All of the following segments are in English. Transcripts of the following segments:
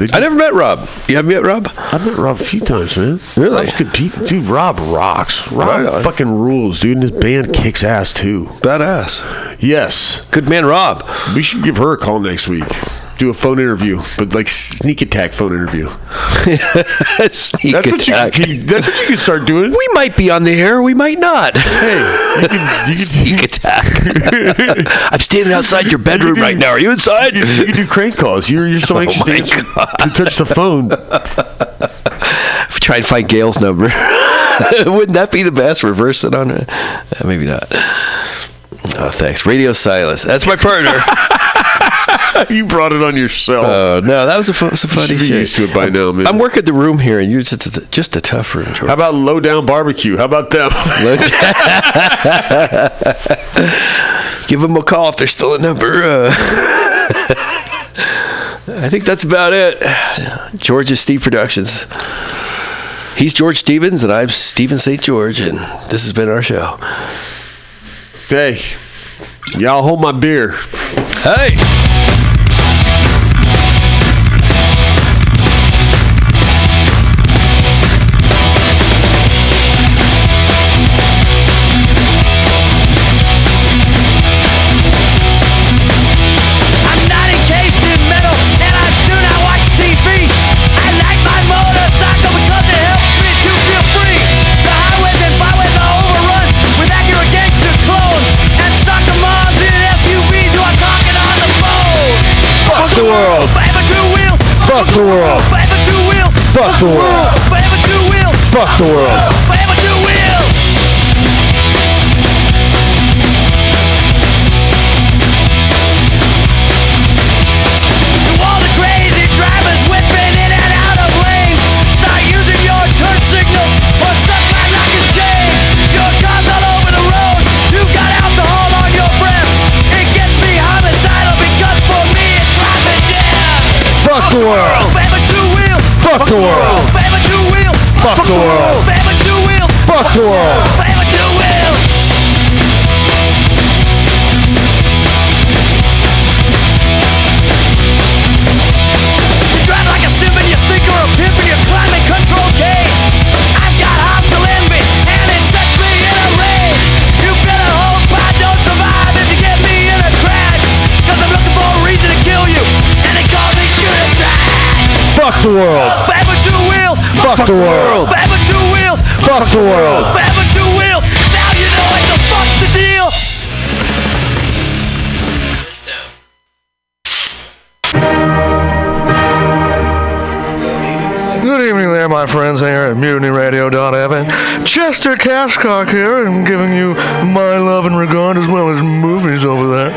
I never met Rob. You have met Rob? I've met Rob a few times, man. Really? Rob's good people. Dude, Rob rocks. Rob Right fucking rules, dude. And his band kicks ass, too. Badass. Yes. Good man, Rob. We should give her a call next week. Do a phone interview, but like sneak attack phone interview. Sneak That's what, you, attack. can- that's what you can start doing. we might be on the air. We might not. Hey, you can, you can, Sneak attack. I'm standing outside your bedroom right now. Are you inside? you can do crank calls. You're, you're so Oh anxious to, my God. to touch the phone. Try and find Gail's number. Wouldn't that be the best? Reverse it on it? Uh, maybe not. Oh, thanks. Radio silence. That's my partner. you brought it on yourself. Oh no, that was a, fu- some funny should be shit. used to it by now, man. I'm working the room here, and you're just, just a tough room, George. How about low down barbecue? How about them? Give them a call if they're still a number. Uh, I think that's about it. George is Steve Productions. He's George Stevens, and I'm Stephen St. George, and this has been our show. hey, y'all hold my beer. Hey! Fuck the world! Forever two wheels. Fuck the world! Forever two wheels. Fuck the world! The world! Fuck the world! Fuck the world! Like a simp and you think you're a pimp and you're control cage. I've got hostile envy and it sets me in a rage. You better hope I don't survive if you get me in a I'm looking for a reason to kill you and they call. Fuck the world! Wheels. Fuck the world! Forever two wheels. Fuck the world! Forever my friends here at MutinyRadio.fm. Chester Cashcock here, and giving you my love and regard as well as movies over there.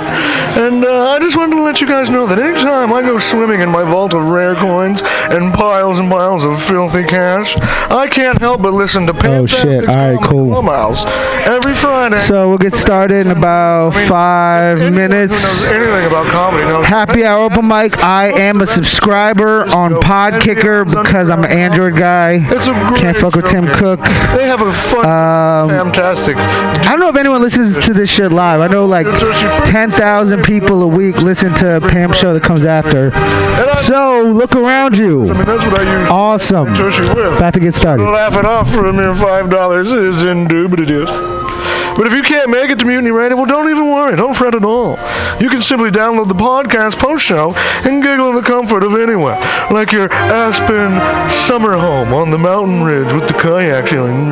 And uh, I just wanted to let you guys know that anytime I go swimming in my vault of rare coins and piles and piles of filthy cash, I can't help but listen to Oh, shit. All right, cool. Clubhouse every Friday. So we'll get started in about I mean, five minutes. anything about comedy knows Happy hour open mic. I am a subscriber on Podkicker because I'm an Android guy. It's a great Can't fuck with. Tim Cook. They have a fun, Um, fantastic. I don't know if anyone listens to this shit live. I know like 10,000 people a week listen to Pam's show that comes after. So look around I you. mean, that's what I use. Awesome. About to get started. Laughing off for a mere five dollars is indubitative. But if you can't make it to Mutiny Radio, well, don't even worry. Don't fret at all. You can simply download the podcast post show and giggle in the comfort of anywhere, like your Aspen summer home on the mountain ridge with the kayak feeling.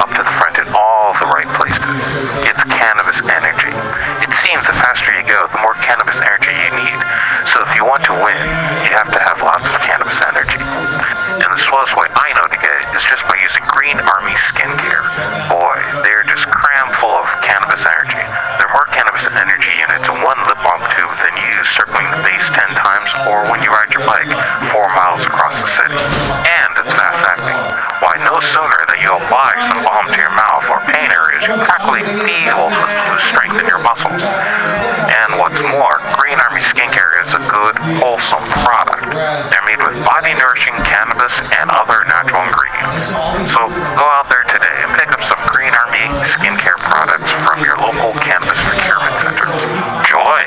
up to the front in all the right places. It's cannabis energy. It seems the faster you go, the more cannabis energy you need. So if you want to win, you have to have lots of cannabis energy. And the slowest way I know to get it is just by using Green Army skincare. Boy, they're just cram full of cannabis energy. They're more cannabis energy units in one lip balm tube than you use circling the base 10 times or when you ride your bike 4 miles across the city. And pain areas, you practically feel the strength in your muscles. And what's more, Green Army Skincare is a good, wholesome product. They're made with body-nourishing cannabis and other natural ingredients. So go out there today and pick up some Green Army Skincare products from your local cannabis procurement center. Join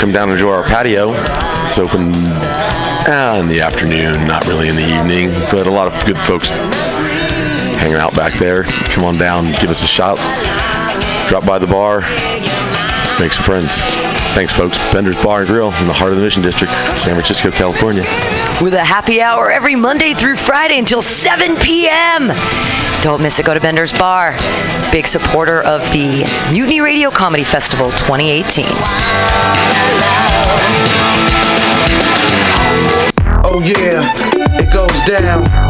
come down and enjoy our patio. It's open uh, in the afternoon, not really in the evening, but a lot of good folks hanging out back there. Come on down, give us a shot, drop by the bar, make some friends. Thanks, folks. Bender's Bar and Grill in the heart of the Mission District, San Francisco, California. with a happy hour every Monday through Friday until 7 p.m. Don't miss it. Go to Bender's Bar. Big supporter of the Mutiny Radio Comedy Festival 2018. Oh yeah, it goes down.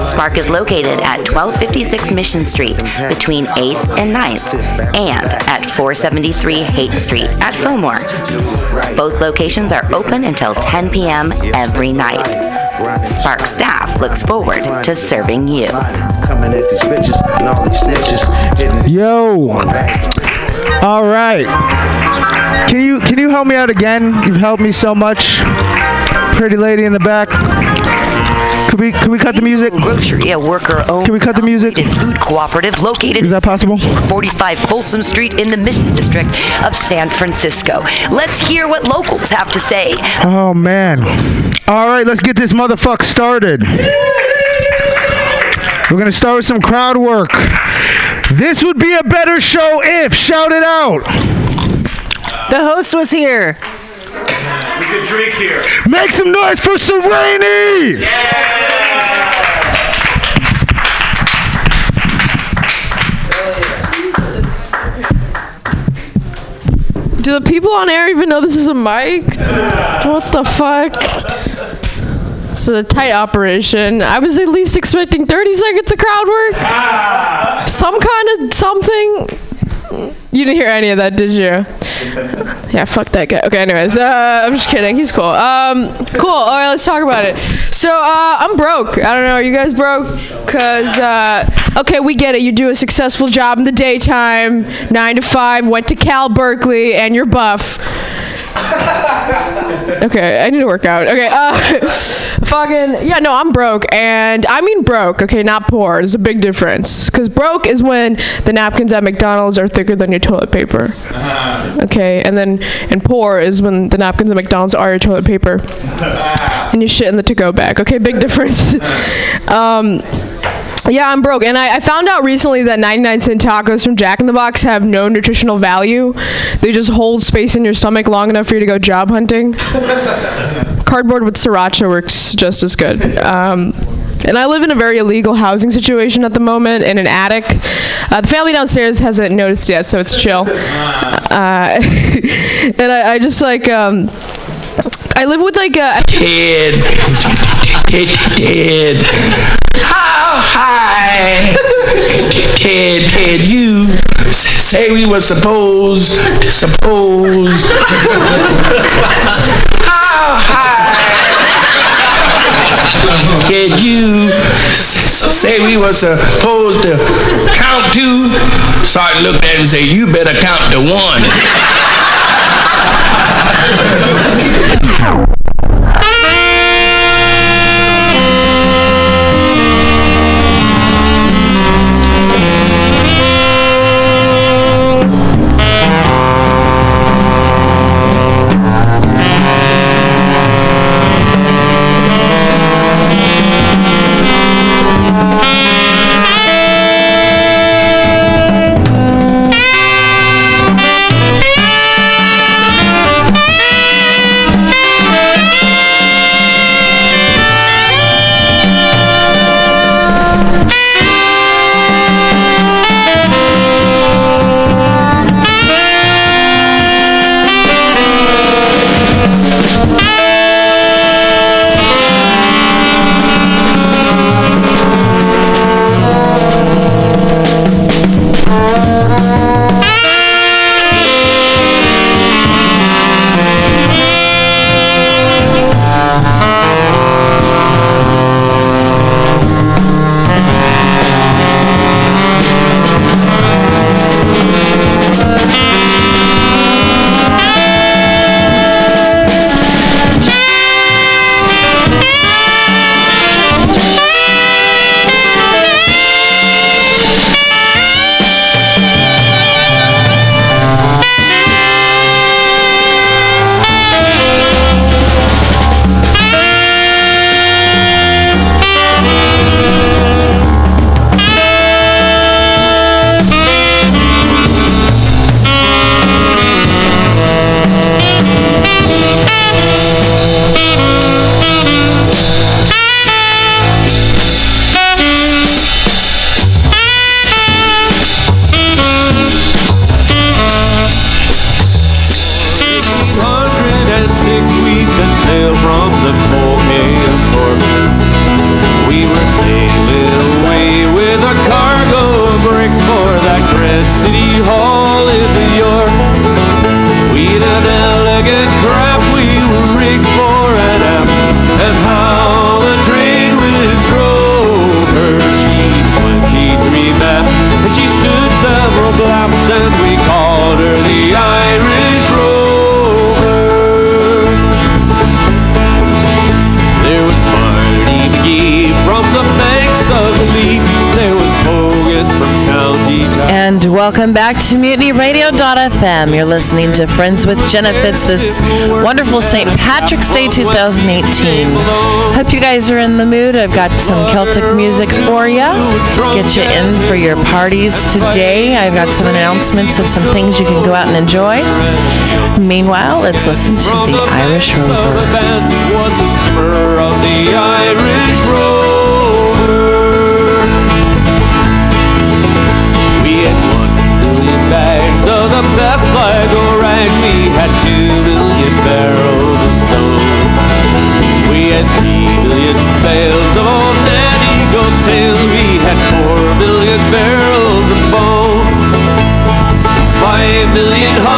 Spark is located at 1256 Mission Street between 8th and 9th and at 473 Haight Street at Fillmore. Both locations are open until 10 p.m. every night. Spark staff looks forward to serving you. Coming at these bitches and all these snitches. Hitting Yo. All right. Can you can you help me out again? You've helped me so much. Pretty lady in the back. Could we could we cut the music? Grocery, a worker-owned Can we cut the music? food cooperative located Is that possible? 45 Folsom Street in the Mission District of San Francisco. Let's hear what locals have to say. Oh man. All right, let's get this motherfucker started. We're gonna start with some crowd work. This would be a better show if shout it out. The host was here. We could drink here. Make some noise for Sereni! Do the people on air even know this is a mic? What the fuck? This is a tight operation. I was at least expecting 30 seconds of crowd work. Ah. Some kind of something. You didn't hear any of that, did you? Yeah, fuck that guy. Okay, anyways, uh, I'm just kidding. He's cool. Um, cool. All right, let's talk about it. So, uh, I'm broke. I don't know. Are you guys broke? Cause, uh, okay, we get it. You do a successful job in the daytime, nine to five. Went to Cal Berkeley, and you're buff. Okay, I need to work out. Okay, uh, fucking yeah, no, I'm broke, and I mean broke. Okay, not poor. There's a big difference. Cause broke is when the napkins at McDonald's are thicker than your toilet paper. Okay, and then and poor is when the napkins at McDonald's are your toilet paper, and you shit in the to-go bag. Okay, big difference. um, yeah, I'm broke, and I, I found out recently that 99 cent tacos from Jack in the Box have no nutritional value. They just hold space in your stomach long enough for you to go job hunting. Cardboard with sriracha works just as good. Um, and I live in a very illegal housing situation at the moment in an attic. Uh, the family downstairs hasn't noticed yet, so it's chill. Uh, and I, I just like um, I live with like a Kid. Ted, High? Ted, Ted, you say we were supposed, supposed. How high? Ted, you say we were supposed to count to? Sergeant looked at him and said, you better count to one. Welcome back to MutinyRadio.fm. You're listening to Friends with Genefits this wonderful St. Patrick's Day 2018. Hope you guys are in the mood. I've got some Celtic music for you. Get you in for your parties today. I've got some announcements of some things you can go out and enjoy. Meanwhile, let's listen to the Irish Rover. Million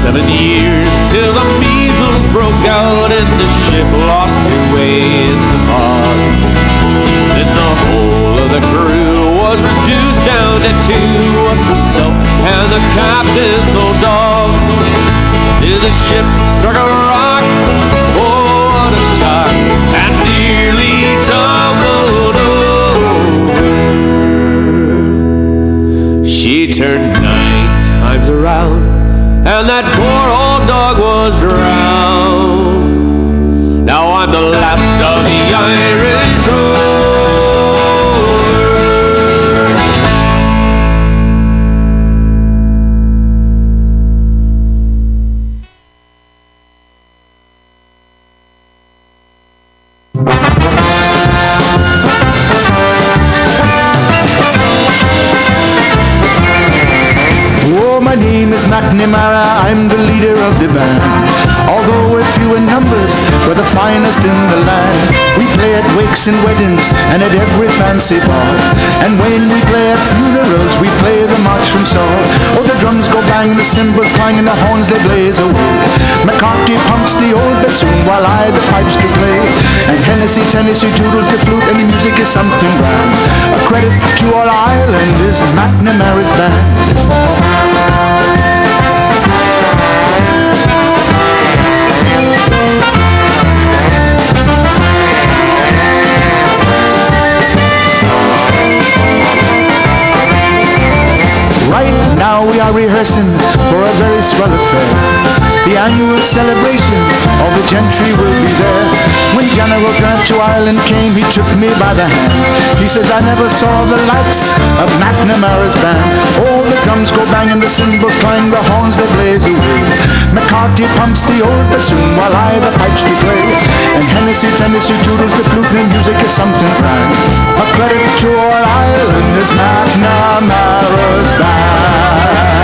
seven years till the measles broke out and the ship lost her way in the fog. Then the whole of the crew was reduced down to two the sole there the captain so dog. Till the ship struck a rock. Oh, what a shock! And nearly tumbled over. She turned nine times around, and that Irish And when we play at funerals, we play the march from Saul. Oh, the drums go bang, the cymbals clang, and the horns they blaze away. McCarthy pumps the old bassoon while I the pipes do play. And Hennessy, Tennessee toodles the flute, and the music is something grand. A credit to all Ireland is McNamara's band. Are rehearsing for a very swell affair. The annual celebration, all the gentry will be there. When General Grant to Ireland came, he took me by the hand. He says, I never saw the likes of McNamara's band. All the drums go bang and the cymbals clang, the horns they blaze away. McCarthy pumps the old bassoon while I the pipes do play. And Hennessy, Tennessee toodles the flute and music is something grand. A credit to all Ireland is McNamara's band.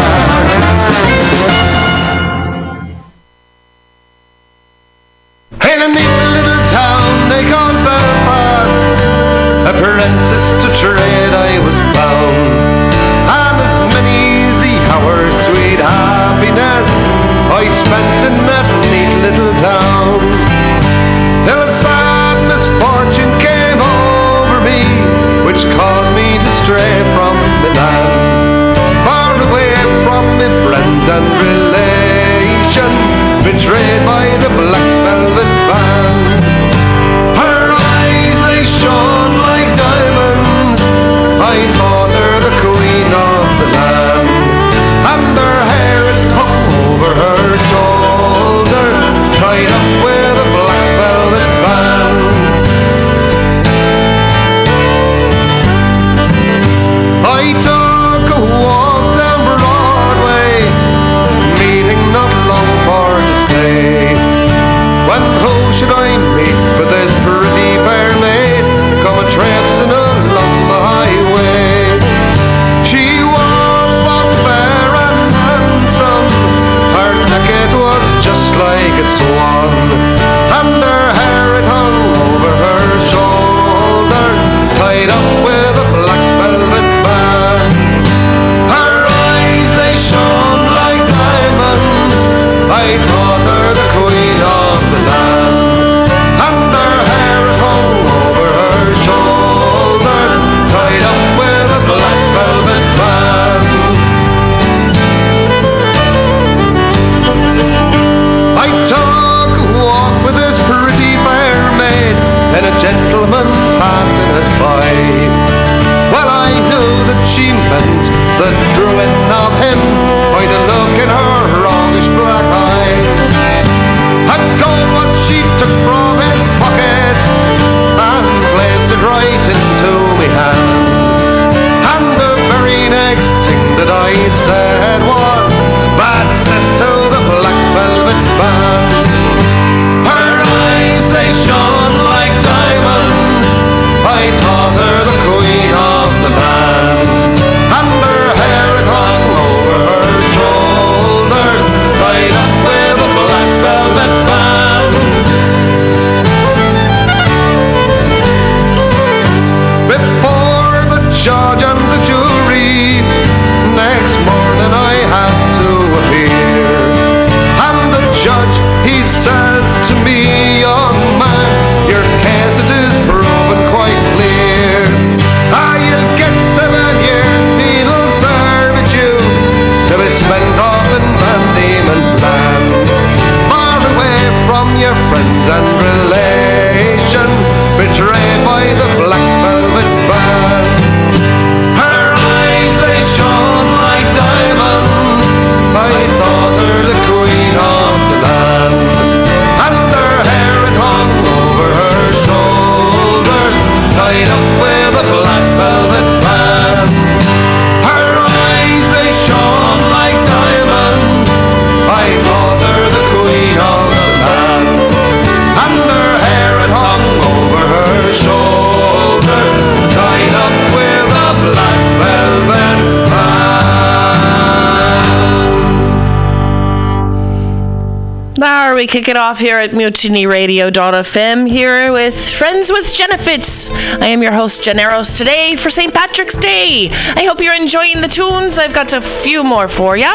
We kick it off here at MutinyRadio.fm here with Friends with Genefits. I am your host, Generos, today for St. Patrick's Day. I hope you're enjoying the tunes. I've got a few more for ya.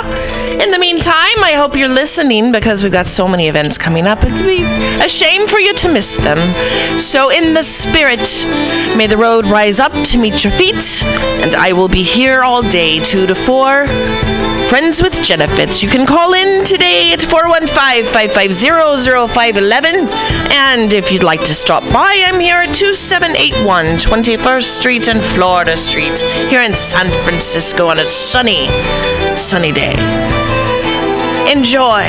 In the meantime, I hope you're listening because we've got so many events coming up. It'd be a shame for you to miss them. So, in the spirit, may the road rise up to meet your feet, and I will be here all day, 2 to 4. Friends with Genefits. You can call in today at 415 550 0511. And if you'd like to stop by, I'm here at 2781 21st Street and Florida Street here in San Francisco on a sunny, sunny day. Enjoy.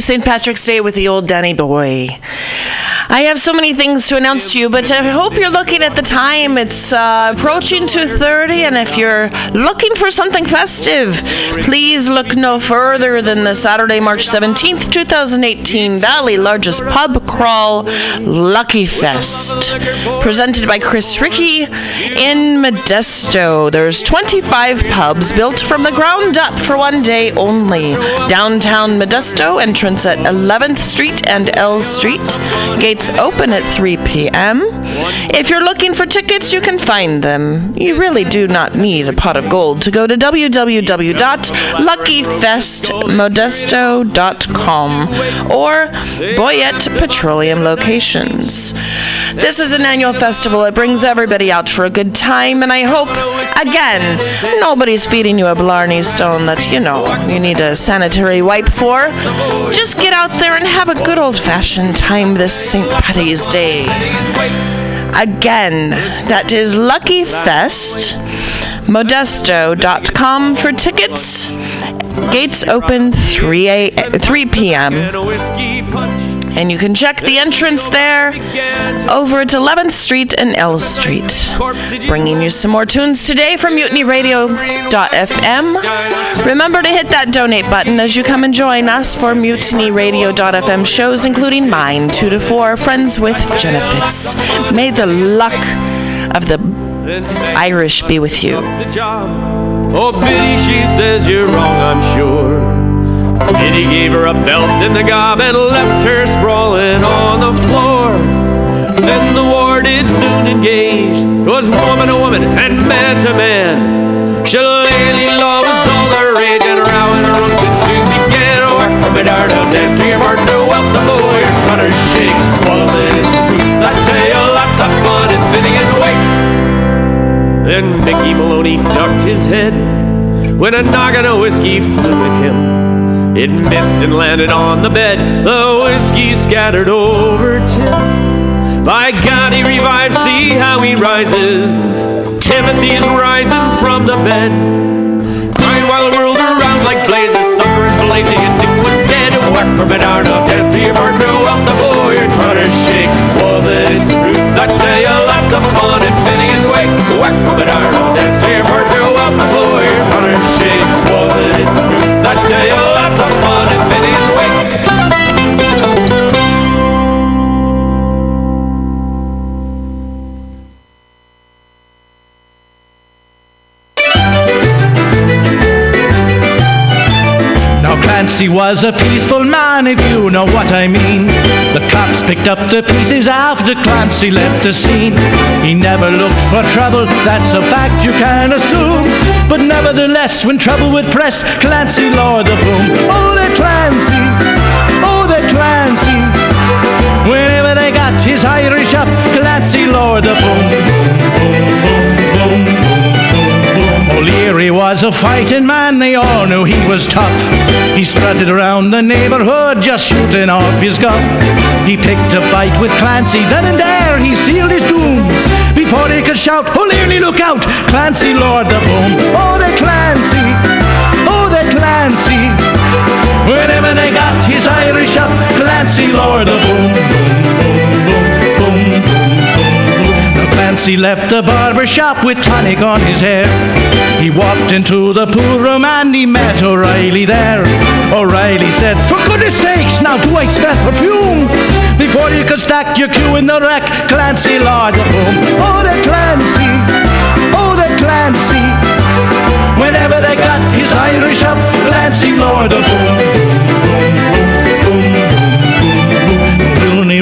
St. Patrick's Day with the old Danny boy. I have so many things to announce to you, but I hope you're looking at the time. It's uh, approaching 2:30, and if you're looking for something festive, please look no further than the Saturday, March 17th, 2018 Valley largest pub crawl, Lucky Fest, presented by Chris Ricky in Modesto. There's 25 pubs built from the ground up for one day only. Downtown Modesto, entrance at 11th Street and L Street. Gates open at 3 p.m. If you're looking for tickets, you can find them. You really do not need a pot of gold to go to www.luckyfestmodesto.com or Boyett Petroleum locations. This is an annual festival. It brings everybody out for a good time, and I hope, again, nobody's feeding you a Blarney Stone that, you know, you need a sanitary wipe for. Just get out there and have a good old fashioned time this St. Patty's Day. Again, that is Lucky Fest. Modesto.com for tickets. Gates open 3 a 3 p.m. And you can check the entrance there over at 11th Street and L Street. Bringing you some more tunes today from mutinyradio.fm. Remember to hit that donate button as you come and join us for mutinyradio.fm shows, including mine, 2 to 4, Friends with Genefits. May the luck of the Irish be with you. Oh, Biddy, she says you're wrong, I'm sure. Biddy gave her a belt and a gob and left her sprawling on the floor. Then the war did soon engage. 'Twas woman to woman and man to man. Shillelagh law was all the rage and row and run could soon begin. Work from it out and dance to your partner, well the you're trying to shake. Was it in truth? I tell you, lots of fun and fitting its weight. Then Mickey Maloney ducked his head when a noggin of whiskey flew at him. It missed and landed on the bed. The whiskey scattered over Tim. By God, he revives. See how he rises. Timothy's rising from the bed. Crying while the world around like blazes. Thunder blazing, and Nick was dead. Whack from it out of death to your partner. Up the boy, you're shake. Was it in truth? I tell you, lots of fun and fitting and wake. Whack from it out of death to your partner. Up the boy, you're shake. Was it in truth? I tell you, Clancy was a peaceful man, if you know what I mean. The cops picked up the pieces after Clancy left the scene. He never looked for trouble, that's a fact you can assume. But nevertheless, when trouble would press, Clancy lowered the boom. Oh, that Clancy! Oh, that Clancy! Whenever they got his Irish up, Clancy lowered the boom, boom, boom. O'Leary was a fighting man, they all knew he was tough. He strutted around the neighborhood just shooting off his guff. He picked a fight with Clancy, then and there he sealed his doom. Before he could shout, O'Leary, look out! Clancy lowered the boom. Oh, the Clancy! Oh, the Clancy! Whenever they got his Irish up, Clancy lowered the boom. boom. Clancy left the barber shop with tonic on his hair. He walked into the pool room and he met O'Reilly there. O'Reilly said, For goodness sakes, now do I smell perfume? Before you could stack your cue in the rack, Clancy lowered the boom. Oh, the Clancy! Oh, the Clancy! Whenever they got his Irish up, Clancy lowered the boom.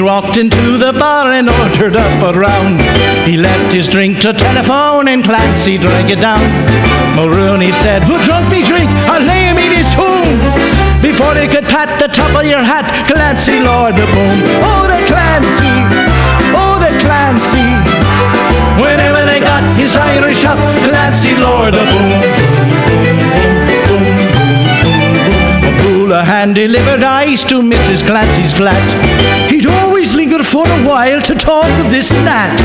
Walked into the bar and ordered up a round. He left his drink to telephone and Clancy drank it down. Mulrooney said, Who drunk me drink? I'll lay him in his tomb. Before he could pat the top of your hat, Clancy lowered the boom. Oh, the Clancy! Oh, the Clancy! Whenever they got his Irish up, Clancy lowered the boom. a hand-delivered ice to Mrs. Clancy's flat. Always for a while to talk of this and that.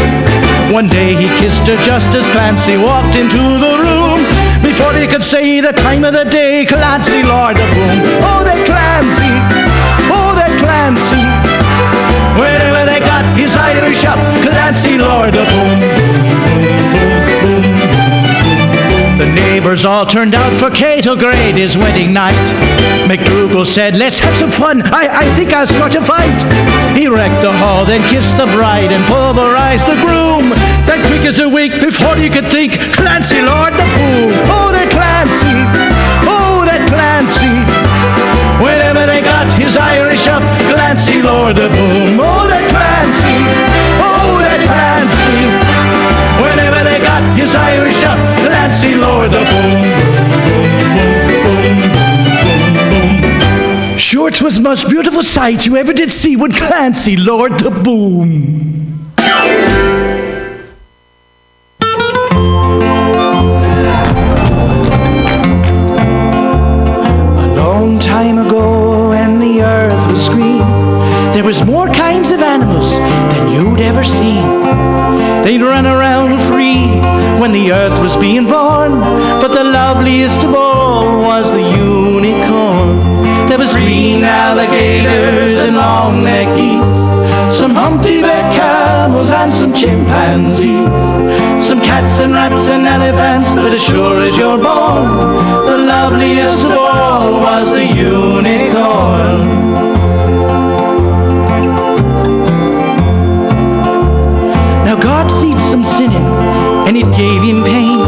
One day he kissed her just as Clancy walked into the room. Before he could say the time of the day, Clancy Lord of the boom. Oh, that Clancy, oh, that Clancy. Wherever they got his Irish up, Clancy Lord of the boom. The neighbors all turned out for Cato Grade his wedding night. McDougal said, let's have some fun. I, I think I'll start a fight. He wrecked the hall, then kissed the bride and pulverized the groom. That quick as a wink before you could think, Clancy Lord the Boom. Oh, that Clancy. Oh, that Clancy. Whenever they got his Irish up, Clancy Lord the Boom. Oh, that Clancy. Oh, that Clancy. Whenever they got his Irish up, Clancy Lord the boom. Sure, 'twas the most beautiful sight you ever did see when Clancy Lord the boom. Chimpanzees, some cats and rats and elephants, but as sure as you're born, the loveliest of all was the unicorn. Now God sees some sinning, and it gave him pain.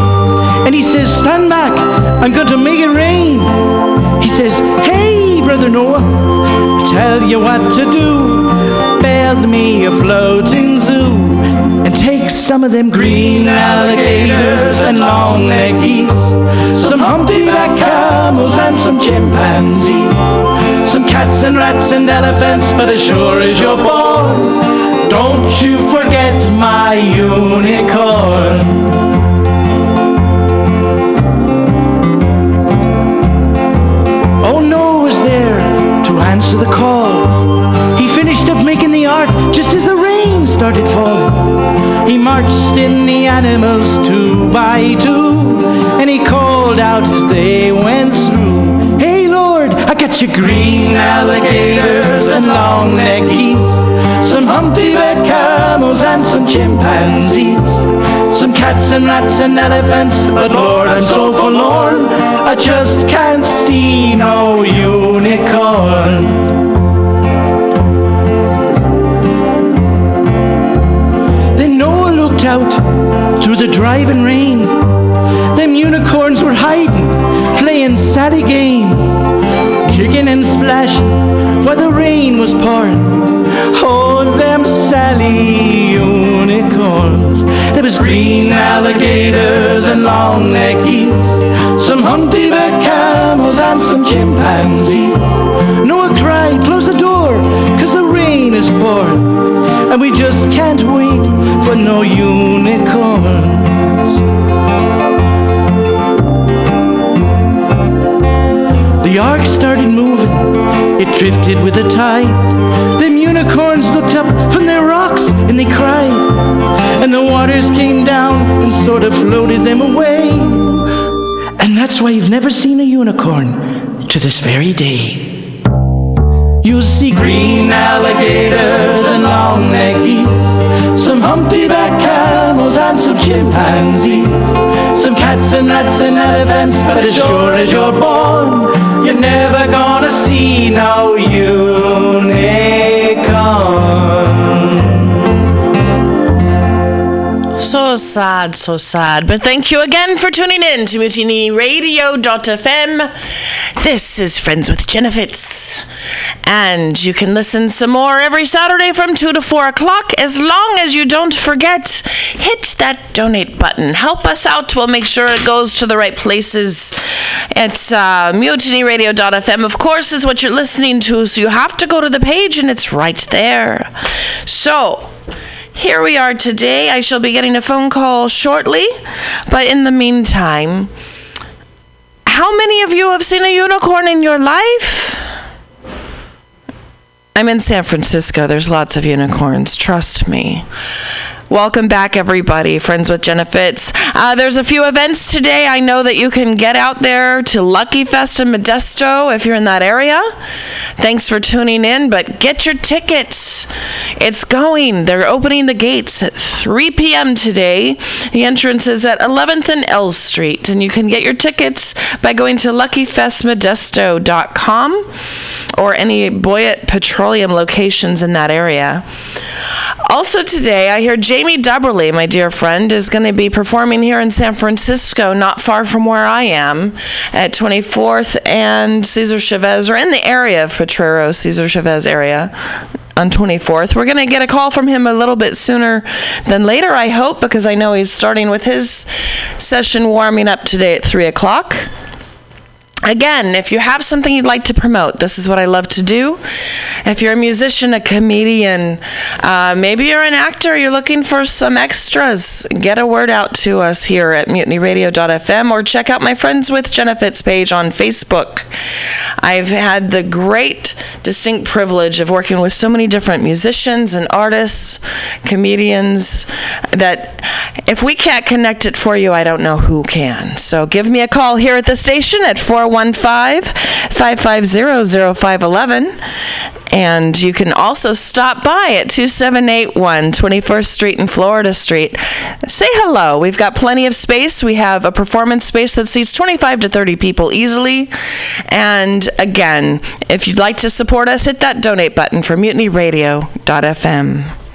And he says, Stand back, I'm going to make it rain. He says, Hey, brother Noah, I tell you what to do. Build me a floating take some of them green alligators and long-necked geese, some humpty-back camels and some chimpanzees, some cats and rats and elephants, but as sure as you're born, don't you forget my unicorn. Oh, Noah was there to answer the call. He finished up making the ark just as the started falling. He marched in the animals two by two, and he called out as they went through. Hey, Lord, I got you green alligators and long-necked geese, some humpty-back camels and some chimpanzees, some cats and rats and elephants. But Lord, I'm so forlorn, I just can't see no unicorn. Out through the driving rain. Them unicorns were hiding, playing Sally games, kicking and splashing while the rain was pouring. Oh, them Sally unicorns. There was green alligators and long-necked geese, some humpty-back camels and some chimpanzees. Noah cried, close the door, cause the rain is pouring, and we just can't wait for no unicorns. The ark started moving, it drifted with the tide. Them unicorns looked up from their rocks and they cried. And the waters came down and sort of floated them away. And that's why you've never seen a unicorn to this very day. You'll see green alligators and long-necked geese, some humpty-back camels and some chimpanzees, some cats and rats and elephants. But as sure as you're born, you're never gonna see sad, so sad. But thank you again for tuning in to Mutiny Radio.fm. This is Friends with Genefits. And you can listen some more every Saturday from 2 to 4 o'clock. As long as you don't forget, hit that donate button. Help us out. We'll make sure it goes to the right places. It's uh, mutinyradio.fm, of course, is what you're listening to. So you have to go to the page and it's right there. So, here we are today. I shall be getting a phone call shortly, but in the meantime, how many of you have seen a unicorn in your life? I'm in San Francisco. There's lots of unicorns. Trust me. Welcome back, everybody. Friends with Genefits. Uh, there's a few events today. I know that you can get out there to Lucky Fest in Modesto if you're in that area. Thanks for tuning in, but get your tickets. It's going. They're opening the gates at 3 p.m. today. The entrance is at 11th and L Street, and you can get your tickets by going to luckyfestmodesto.com or any Boyett Petroleum locations in that area. Also today, I hear Jamie Dubberly, my dear friend, is going to be performing here in San Francisco, not far from where I am, at 24th and Cesar Chavez, or in the area of Potrero, Cesar Chavez area on 24th. We're going to get a call from him a little bit sooner than later, I hope, because I know he's starting with his session warming up today at 3 o'clock. Again, if you have something you'd like to promote, this is what I love to do. If you're a musician, a comedian, uh, maybe you're an actor, you're looking for some extras, get a word out to us here at mutinyradio.fm or check out my Friends with Genefits page on Facebook. I've had the great, distinct privilege of working with so many different musicians and artists, comedians, that if we can't connect it for you, I don't know who can. So give me a call here at the station at 415 550 0511. And you can also stop by at 2781 21st Street and Florida Street. Say hello. We've got plenty of space. We have a performance space that seats 25 to 30 people easily. And again, if you'd like to support us, hit that donate button for mutinyradio.fm.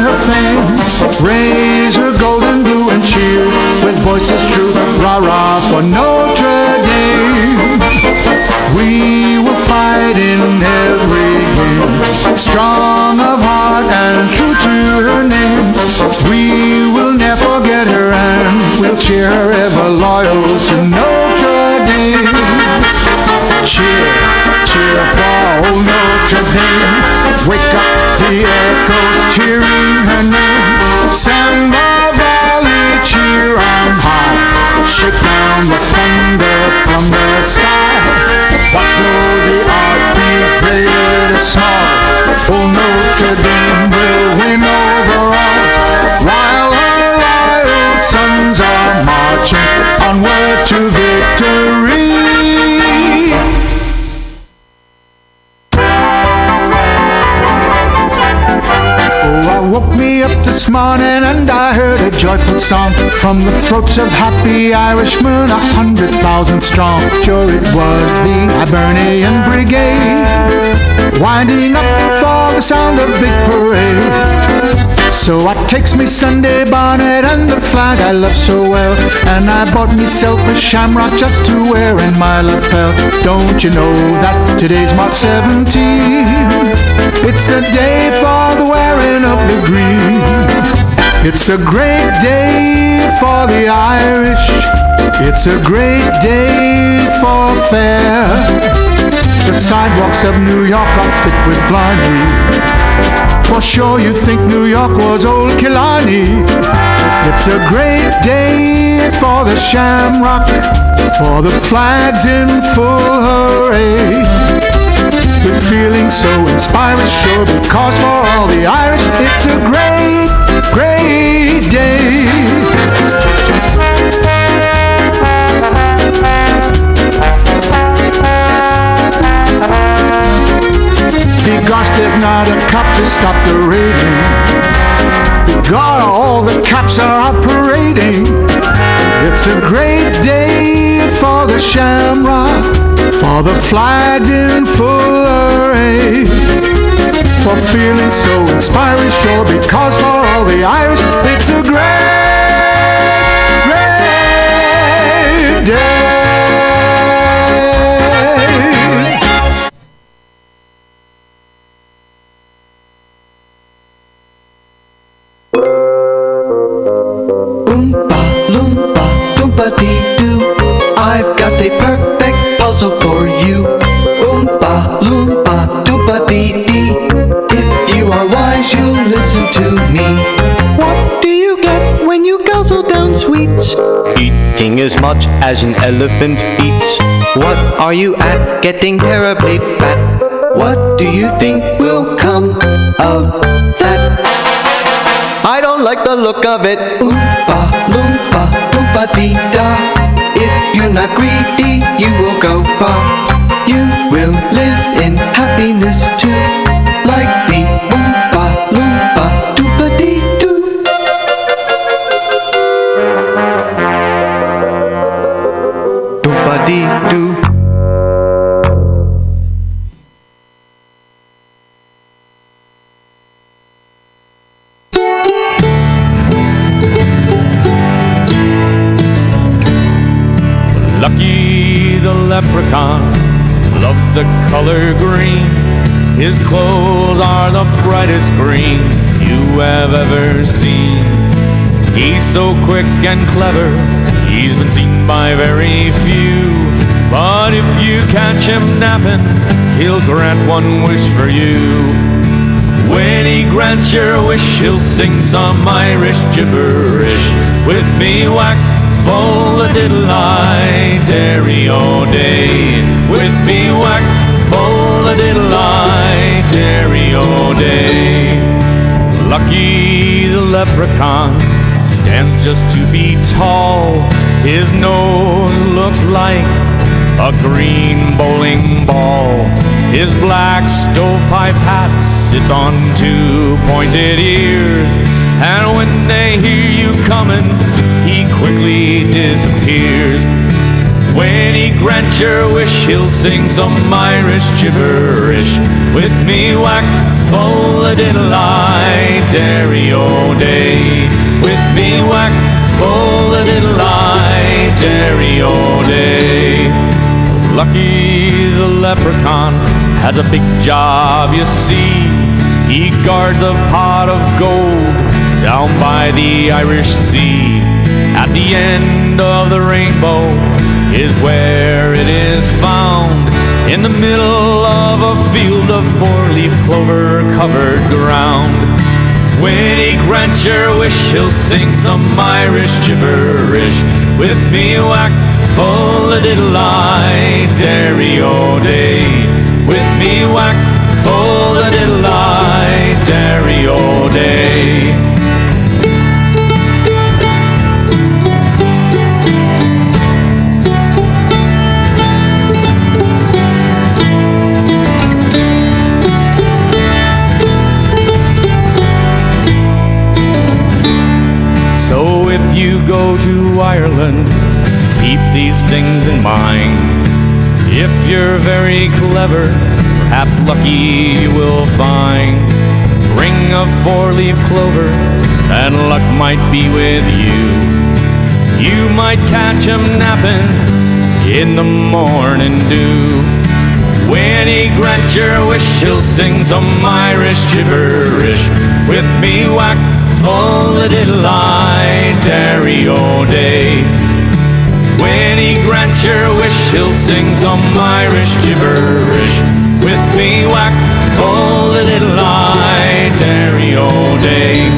her fame. Raise her golden blue and cheer with voices true. Rah rah for Notre Dame. We will fight in every game, strong of heart and true to her name. We will never forget her and we'll cheer her ever loyal to Notre Dame. Cheer, cheer for old Notre Dame. Wake up the echoes cheering her name. The valley cheer on high. Shake down the thunder from the sky. What song from the throats of happy Irishmen, a hundred thousand strong. Sure, it was the Hibernian Brigade winding up for the sound of big parade. So I takes me Sunday bonnet and the flag I love so well, and I bought myself a shamrock just to wear in my lapel. Don't you know that today's March 17? It's the day for the wearing of the green. It's a great day for the Irish. It's a great day for fair. The sidewalks of New York are thick with blarney. For sure you think New York was old Killarney. It's a great day for the shamrock, for the flags in full hooray. With feeling so inspiring, sure, because for all the Irish, it's a great, great day. Gosh, there's not a cop to stop the raiding. God, all the cops are parading. It's a great day for the shamrock, for the flag in full array. For feeling so inspiring, sure, because for all the Irish, it's a great, great day. An elephant eats. What are you at? Getting terribly fat. What do you think will come of that? I don't like the look of it. Oompa loompa loompa dee da. If you're not greedy, you will go far. You will live in happiness too, like the The color green. His clothes are the brightest green you have ever seen. He's so quick and clever, he's been seen by very few. But if you catch him napping, he'll grant one wish for you. When he grants your wish, he'll sing some Irish gibberish. With me whack, full a diddle I dairy all day. With me whack, full a diddle I dairy all day. Lucky the leprechaun stands just two feet tall. His nose looks like a green bowling ball. His black stovepipe hat sits on two pointed ears. And when they hear you coming, he quickly disappears. When he grants your wish, he'll sing some Irish gibberish. With me whack, full a diddle I dairy all day. With me whack, full a diddle I dairy all day. Lucky the leprechaun has a big job, you see. He guards a pot of gold down by the Irish Sea. At the end of the rainbow is where it is found. In the middle of a field of four-leaf clover covered ground. When he grants your wish, he'll sing some Irish gibberish. With me whack, full a diddle I dairy all day. With me whack, full a diddle I dairy all day. Go to Ireland, keep these things in mind. If you're very clever, perhaps lucky you will find. Ring of four-leaf clover, and luck might be with you. You might catch him napping in the morning dew. When he grants your wish, he'll sing some Irish gibberish. With me whack, a diddle I dairy all day. When he grants your wish, he'll sing some Irish gibberish. With me whack, full diddle I dairy all day.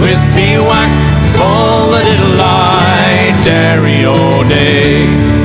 With me whack, full diddle I dairy all day.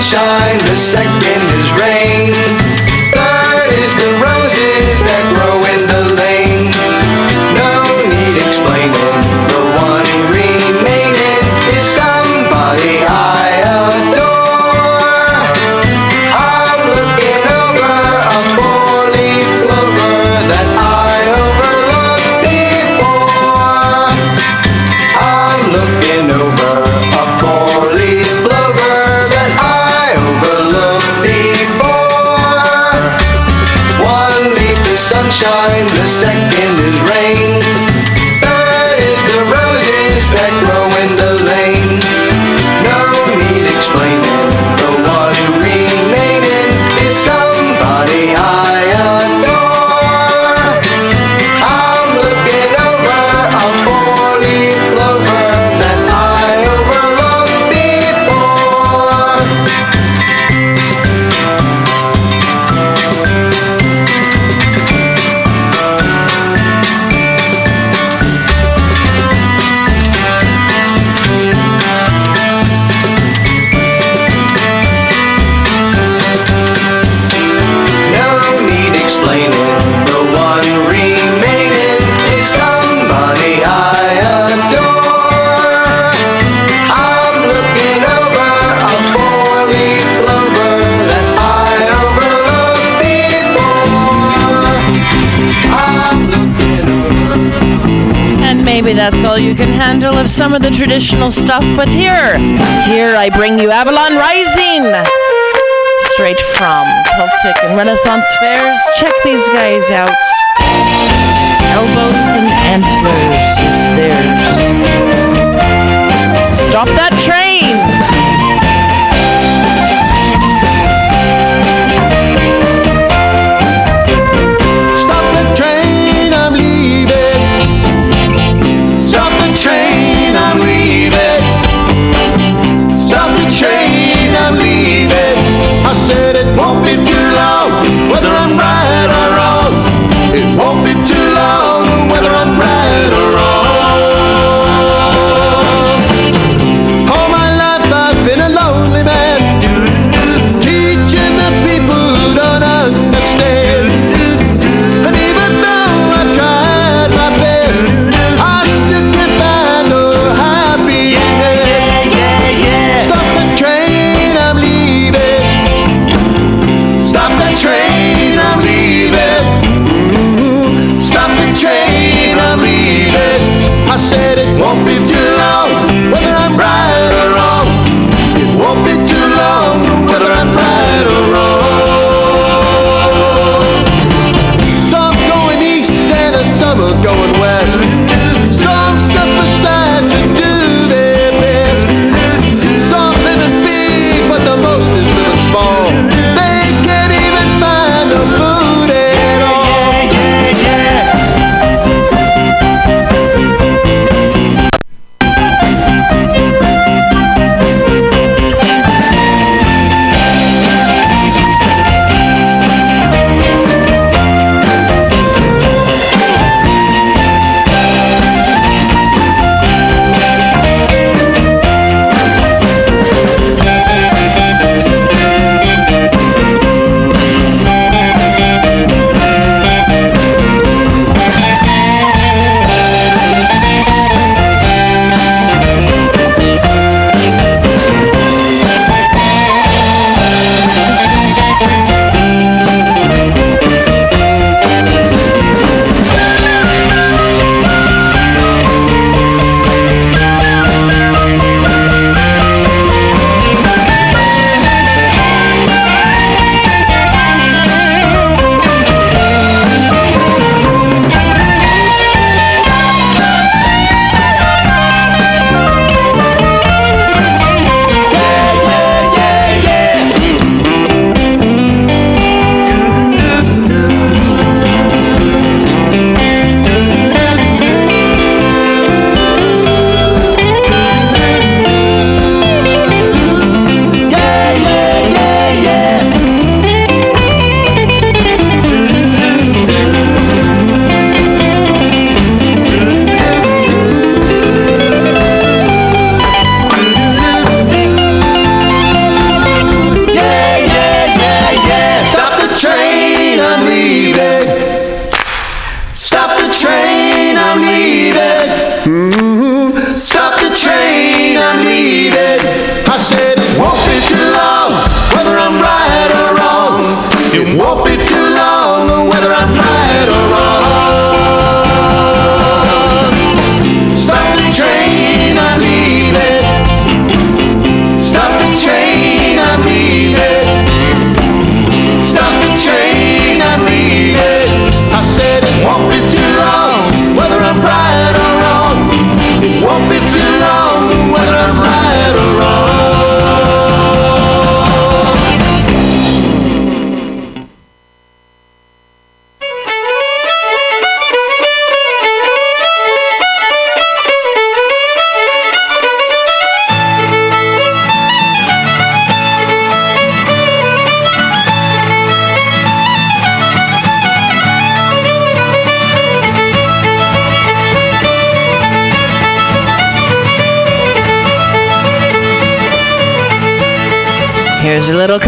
Sunshine, the second you can handle of some of the traditional stuff. But here, here I bring you Avalon Rising. Straight from Celtic and Renaissance fairs. Check these guys out. Elbows and antlers is theirs. Stop that train! Long, whether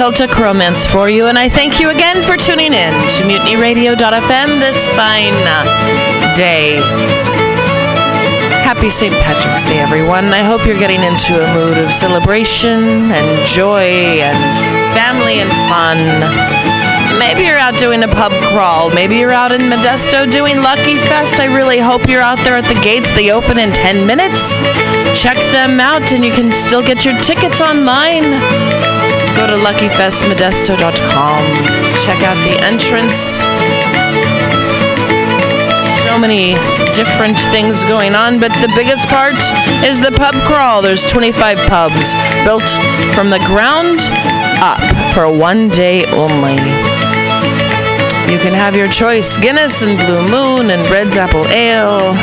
Celtic romance for you, and I thank you again for tuning in to MutinyRadio.fm this fine uh, day. Happy St. Patrick's Day, everyone. I hope you're getting into a mood of celebration and joy and family and fun. Maybe you're out doing a pub crawl. Maybe you're out in Modesto doing Lucky Fest. I really hope you're out there at the gates. They open in 10 minutes. Check them out, and you can still get your tickets online. To luckyfestmodesto.com. Check out the entrance. So many different things going on, but the biggest part is the pub crawl. There's 25 pubs built from the ground up for one day only. You can have your choice Guinness and Blue Moon and Red's Apple Ale.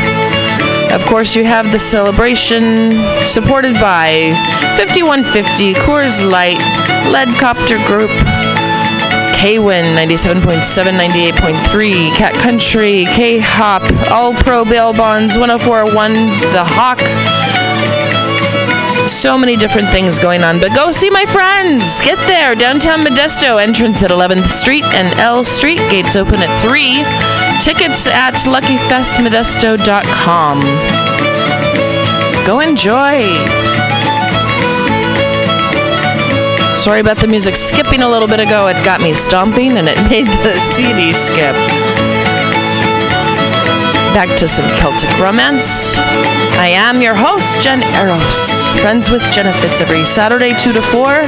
Of course, you have the celebration supported by 5150, Coors Light, Leadcopter Group, K-Win 97.7, 98.3, Cat Country, K-Hop, All Pro Bail Bonds, 104.1, The Hawk. So many different things going on, but go see my friends. Get there, downtown Modesto, entrance at 11th Street and L Street. Gates open at 3. Tickets at luckyfestmodesto.com. Go enjoy. Sorry about the music skipping a little bit ago. It got me stomping and it made the CD skip. Back to some Celtic romance. I am your host, Jen Eros. Friends with Jennifer every Saturday, 2 to 4.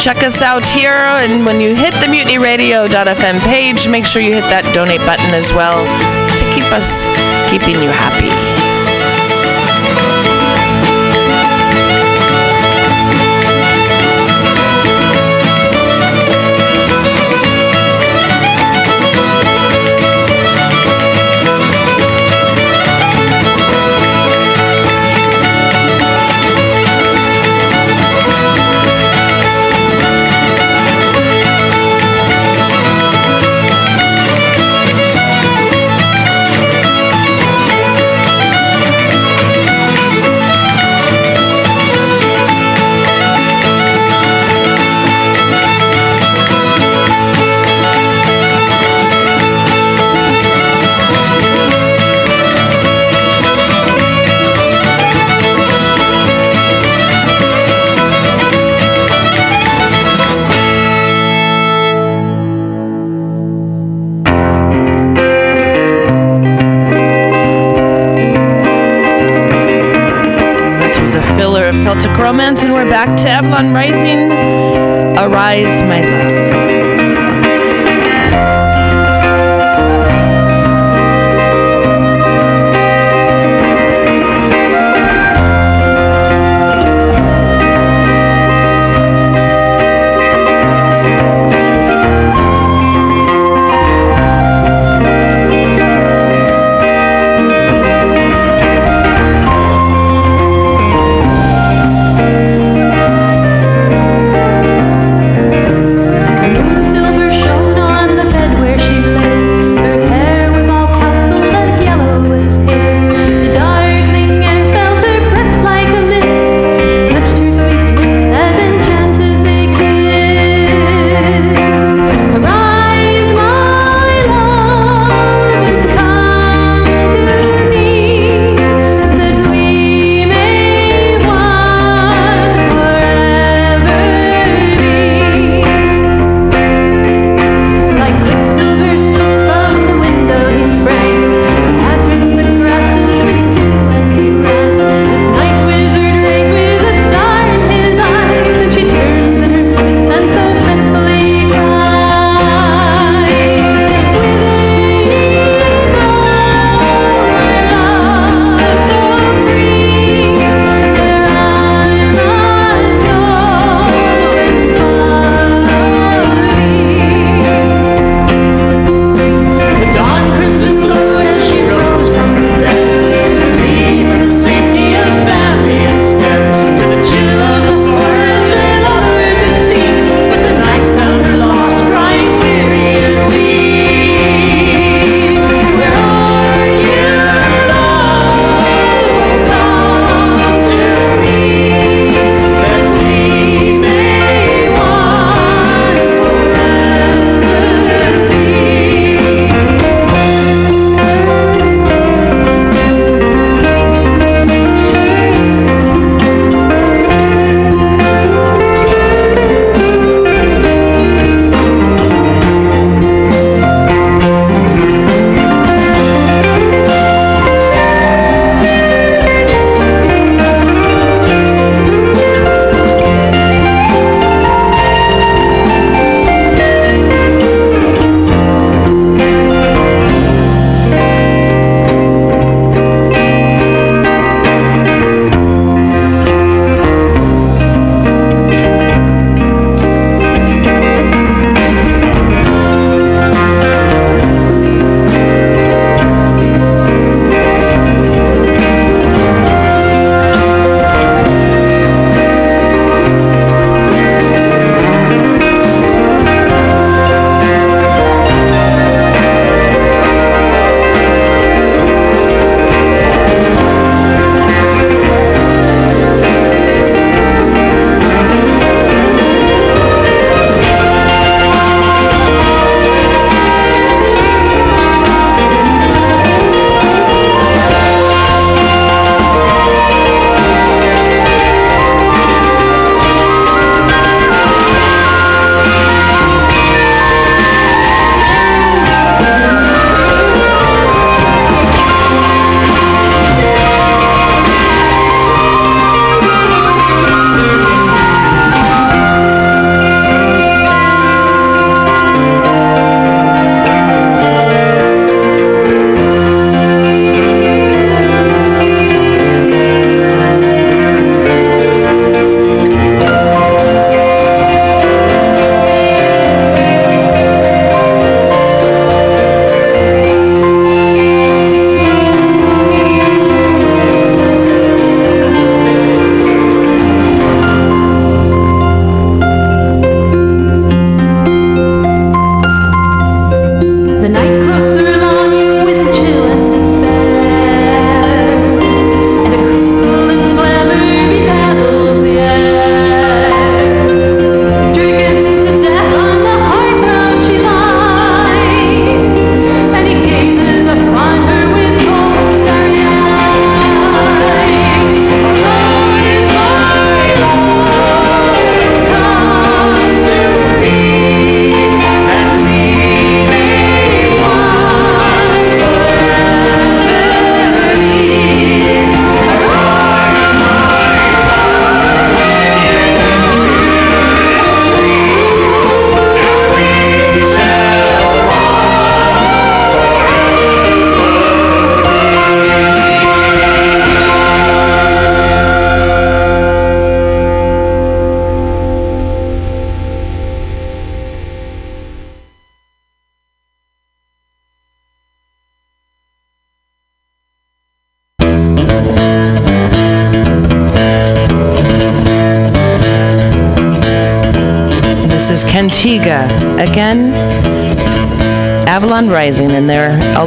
Check us out here, and when you hit the mutinyradio.fm page, make sure you hit that donate button as well to keep us keeping you happy. Romance, and we're back to Avalon Rising. Arise, my love.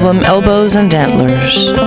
Album Elbows and Antlers.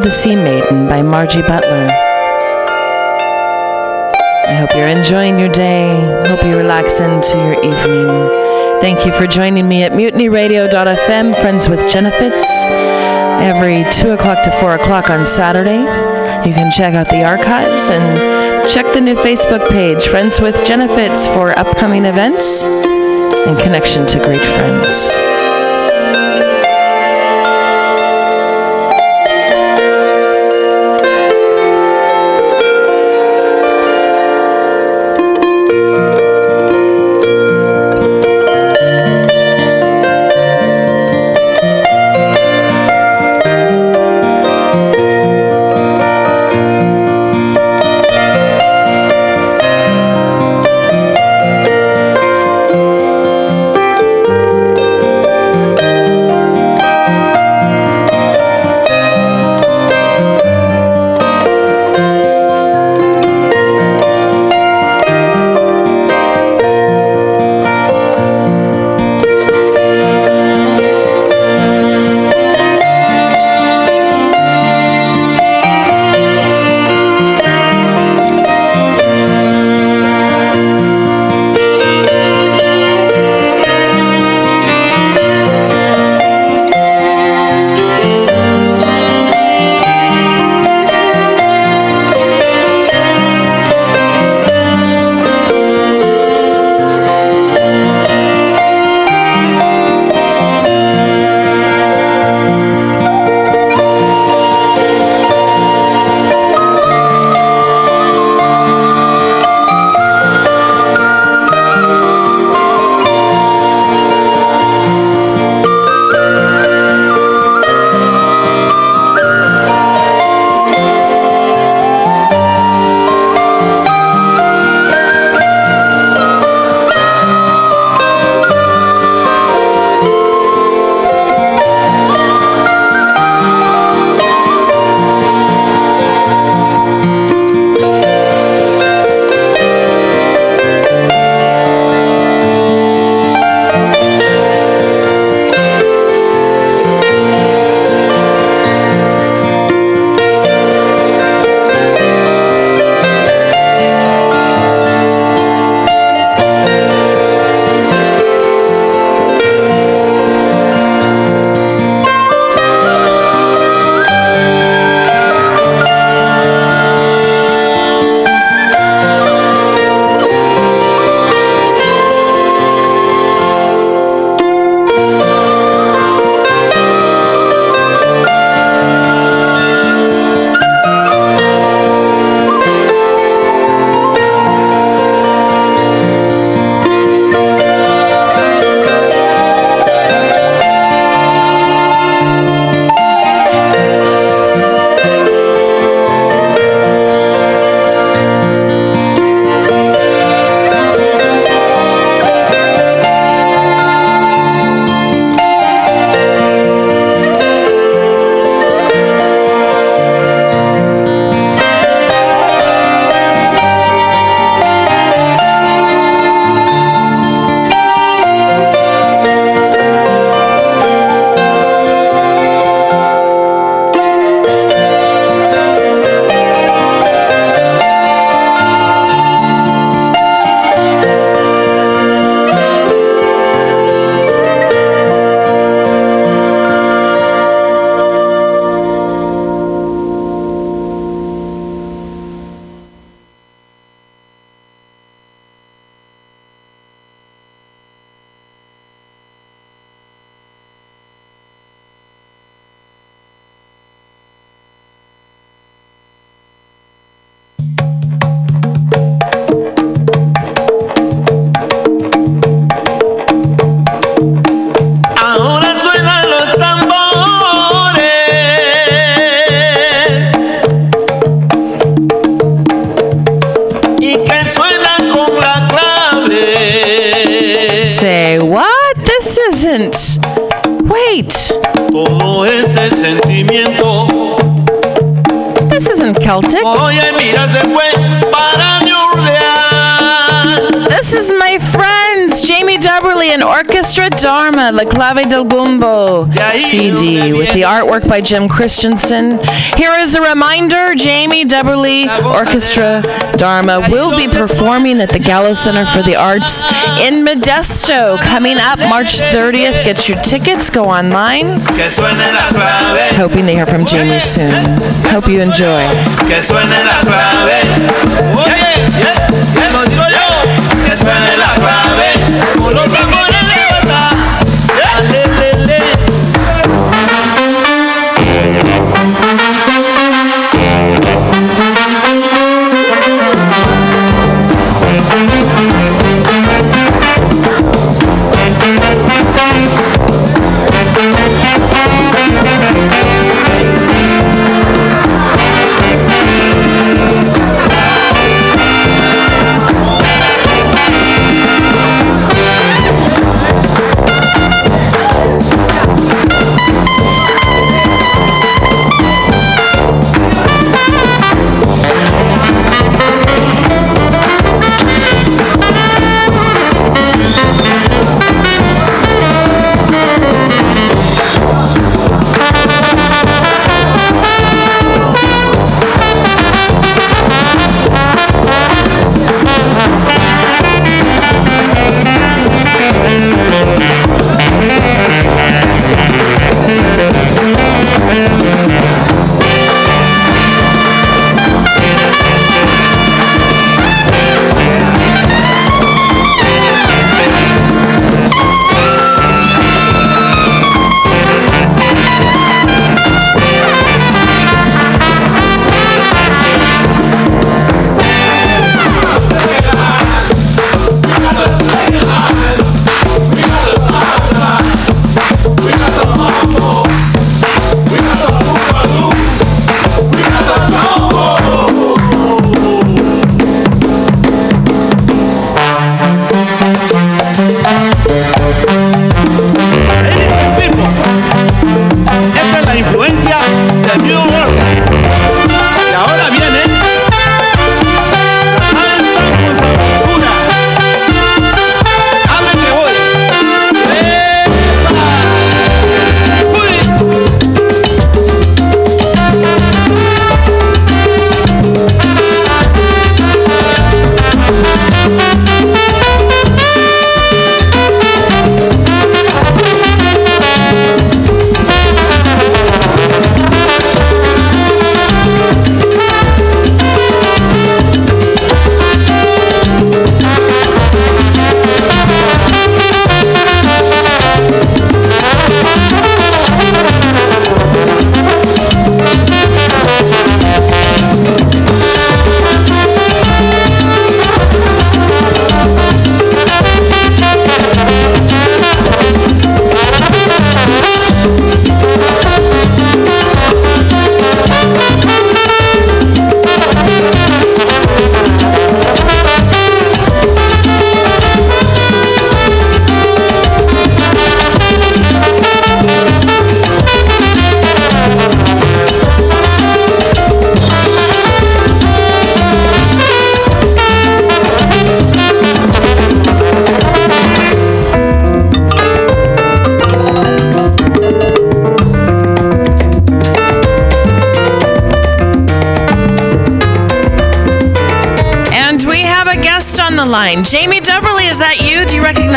The Sea Maiden by Margie Butler. I hope you're enjoying your day. Hope you relax into your evening. Thank you for joining me at mutinyradio.fm, Friends with Genefits, every 2 o'clock to 4 o'clock on Saturday. You can check out the archives and check the new Facebook page, Friends with Genefits, for upcoming events and connection to great friends. By Jim Christensen. Here is a reminder Jamie Dubberly Orchestra Dharma will be performing at the Gallo Center for the Arts in Modesto coming up March 30th. Get your tickets, go online. Hoping to hear from Jamie soon. Hope you enjoy.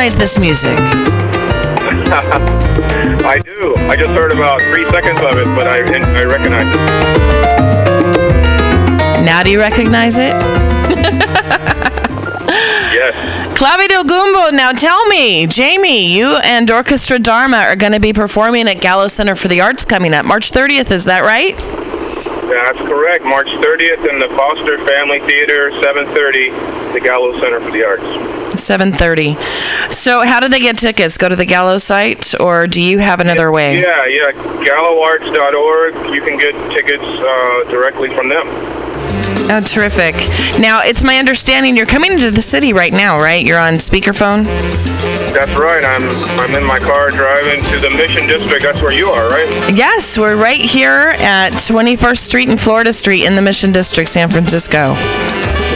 Recognize this music? I do. I just heard about three seconds of it, but I I recognize it. Now do you recognize it? Yes. Clave del Gumbo, now tell me, Jamie, you and Orchestra Dharma are going to be performing at Gallo Center for the Arts coming up March 30th, is that right? That's correct. March 30th in the Foster Family Theater, 7:30, the Gallo Center for the Arts. 7:30. So, how do they get tickets? Go to the Gallo site or do you have another way? Yeah, yeah. GalloArts.org. You can get tickets uh, directly from them. Oh, terrific. Now, it's my understanding you're coming into the city right now, right? You're on speakerphone? That's right. I'm I'm in my car driving to the Mission District. That's where you are, right? Yes, we're right here at 21st Street and Florida Street in the Mission District, San Francisco.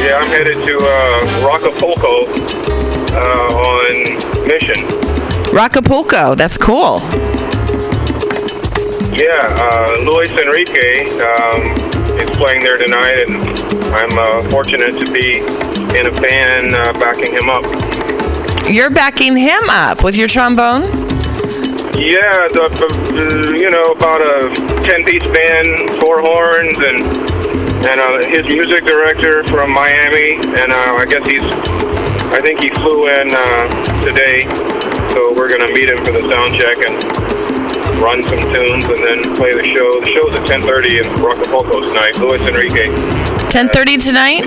Yeah, I'm headed to uh, Rockapulco uh, on Mission. Rockapulco. That's cool. Yeah, uh, Luis Enrique um, is playing there tonight, and I'm uh, fortunate to be in a band uh, backing him up. You're backing him up with your trombone? Yeah, the, you know, about a 10-piece band, four horns, and and uh, his music director from Miami, and uh, I guess he's, I think he flew in uh, today, so we're gonna meet him for the sound check and run some tunes and then play the show. The show's at 10:30 in Rockapulco tonight. Luis Enrique. 10:30 tonight.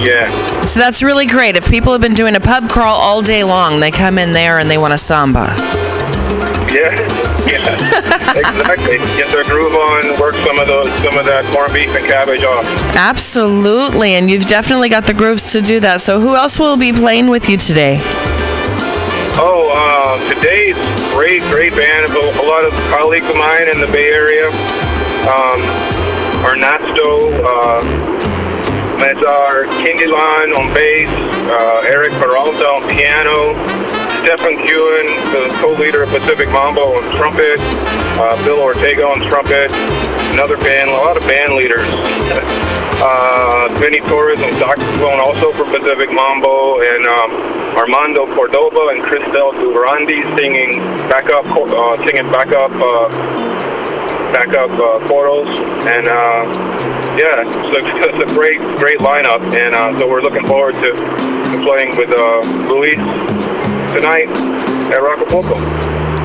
Yeah. So that's really great. If people have been doing a pub crawl all day long, they come in there and they want a samba. Yeah, yeah, exactly. Get their groove on, work some of those, some of that corned beef and cabbage off. Absolutely, and you've definitely got the grooves to do that. So who else will be playing with you today? Oh, uh, today's great, great band. A a lot of colleagues of mine in the Bay Area. Um, Ernesto, uh, Mazar Kindilan on bass, uh, Eric Peralta on piano, Steffen Kuehn, the co-leader of Pacific Mambo on trumpet, uh, Bill Ortega on trumpet, another band, a lot of band leaders. uh, Vinny Torres on saxophone, also for Pacific Mambo, and um, Armando Cordoba and Cristel Durandi singing backup, uh, singing backup, uh, backup uh, chorals, and uh, yeah, so it's a great, great lineup, and uh, so we're looking forward to, to playing with uh, Luis tonight at Rockapulco.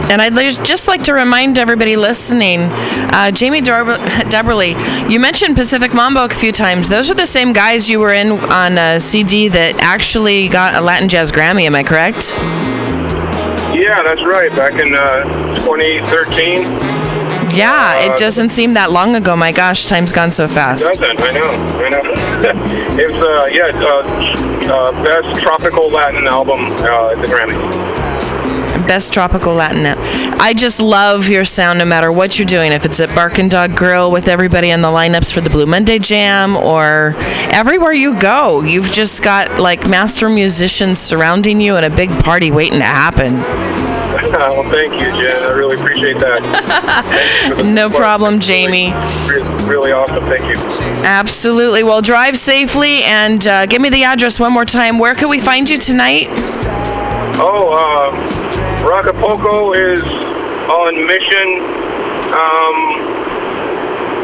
And I'd just like to remind everybody listening, uh, Jamie Dubberly, you mentioned Pacific Mambo a few times. Those are the same guys you were in on a CD that actually got a Latin Jazz Grammy. Am I correct? Yeah, that's right. Back in uh, 2013. Yeah, Uh, it doesn't seem that long ago. My gosh, time's gone so fast. Doesn't I know? I know. it was uh, yeah, uh, uh, best tropical Latin album uh, at the Grammy. Best tropical Latin. I just love your sound no matter what you're doing. If it's at Barkin' Dog Grill with everybody on the lineups for the Blue Monday Jam or everywhere you go, you've just got like master musicians surrounding you and a big party waiting to happen. Well, thank you, Jen. I really appreciate that. Thank you for the No support. problem, Jamie. Really, really awesome. Thank you. Absolutely. Well, drive safely and uh, give me the address one more time. Where can we find you tonight? Oh, uh, Rockapulco is on Mission. Um,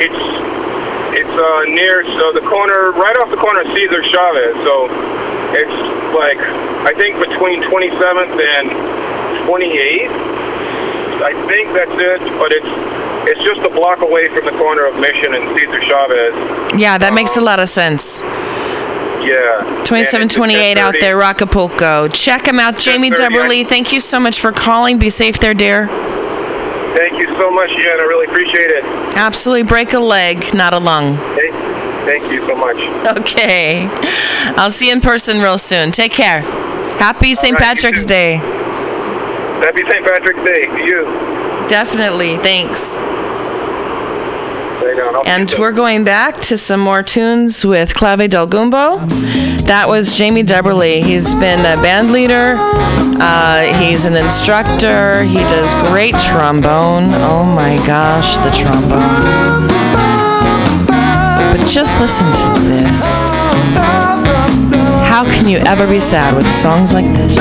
it's it's uh, near so the corner, right off the corner of Cesar Chavez. So it's like I think between 27th and 28th. I think that's it, but it's it's just a block away from the corner of Mission and Cesar Chavez. Yeah, that makes a um, lot of sense. Yeah. 2728 out there, Roccapulco. Check him out. Jamie 10:30. Dubberly, thank you so much for calling. Be safe there, dear. Thank you so much, Jen. I really appreciate it. Absolutely. Break a leg, not a lung. Thank, thank you so much. Okay. I'll see you in person real soon. Take care. Happy St. right, Patrick's. Day. Happy St. Patrick's Day to you. Definitely. Thanks. Right on. I'll see you And we're going back to some more tunes with Clave del Gumbo. That was Jamie Dubberly. He's been a band leader. Uh, he's an instructor. He does great trombone. Oh my gosh, the trombone. But just listen to this. How can you ever be sad with songs like this?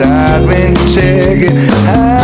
On the side when check it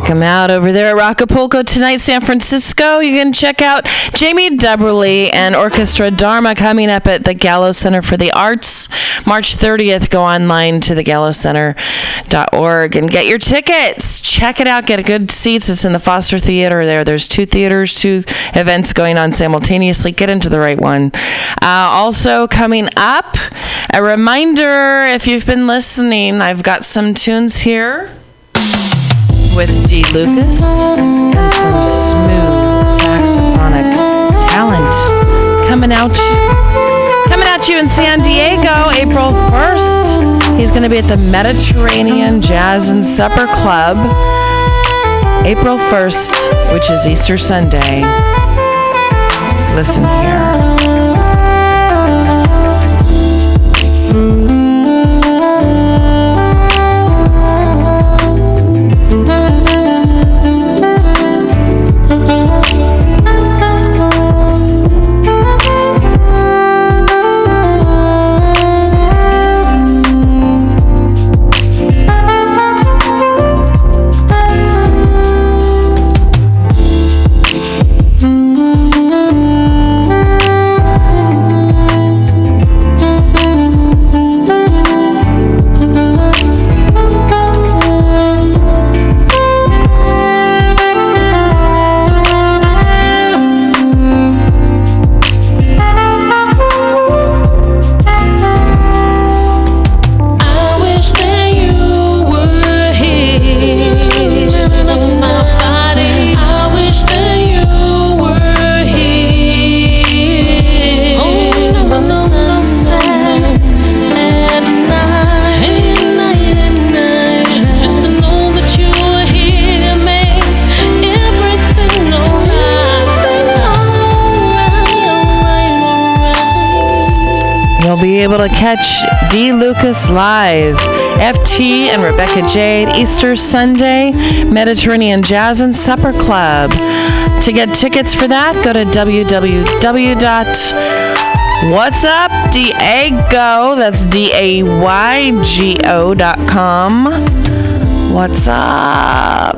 Check them out over there at Roccapulco tonight, San Francisco. You can check out Jamie Dubberly and Orchestra Dharma coming up at the Gallo Center for the Arts March 30th. Go online to thegallocenter.org and get your tickets. Check it out. Get good seats. It's in the Foster Theater there. There's two theaters, two events going on simultaneously. Get into the right one. Uh, also, coming up, a reminder if you've been listening, I've got some tunes here with Dee Lucas and some smooth saxophonic talent coming out coming at you in San Diego April 1st. He's going to be at the Mediterranean Jazz and Supper Club April 1st, which is Easter Sunday. Listen here. Able to catch Dee Lucas live, FT and Rebecca Jade, Easter Sunday, Mediterranean Jazz and Supper Club. To get tickets for that, go to www.whatsupdiego, that's D-A-Y-G-O dot com. What's up?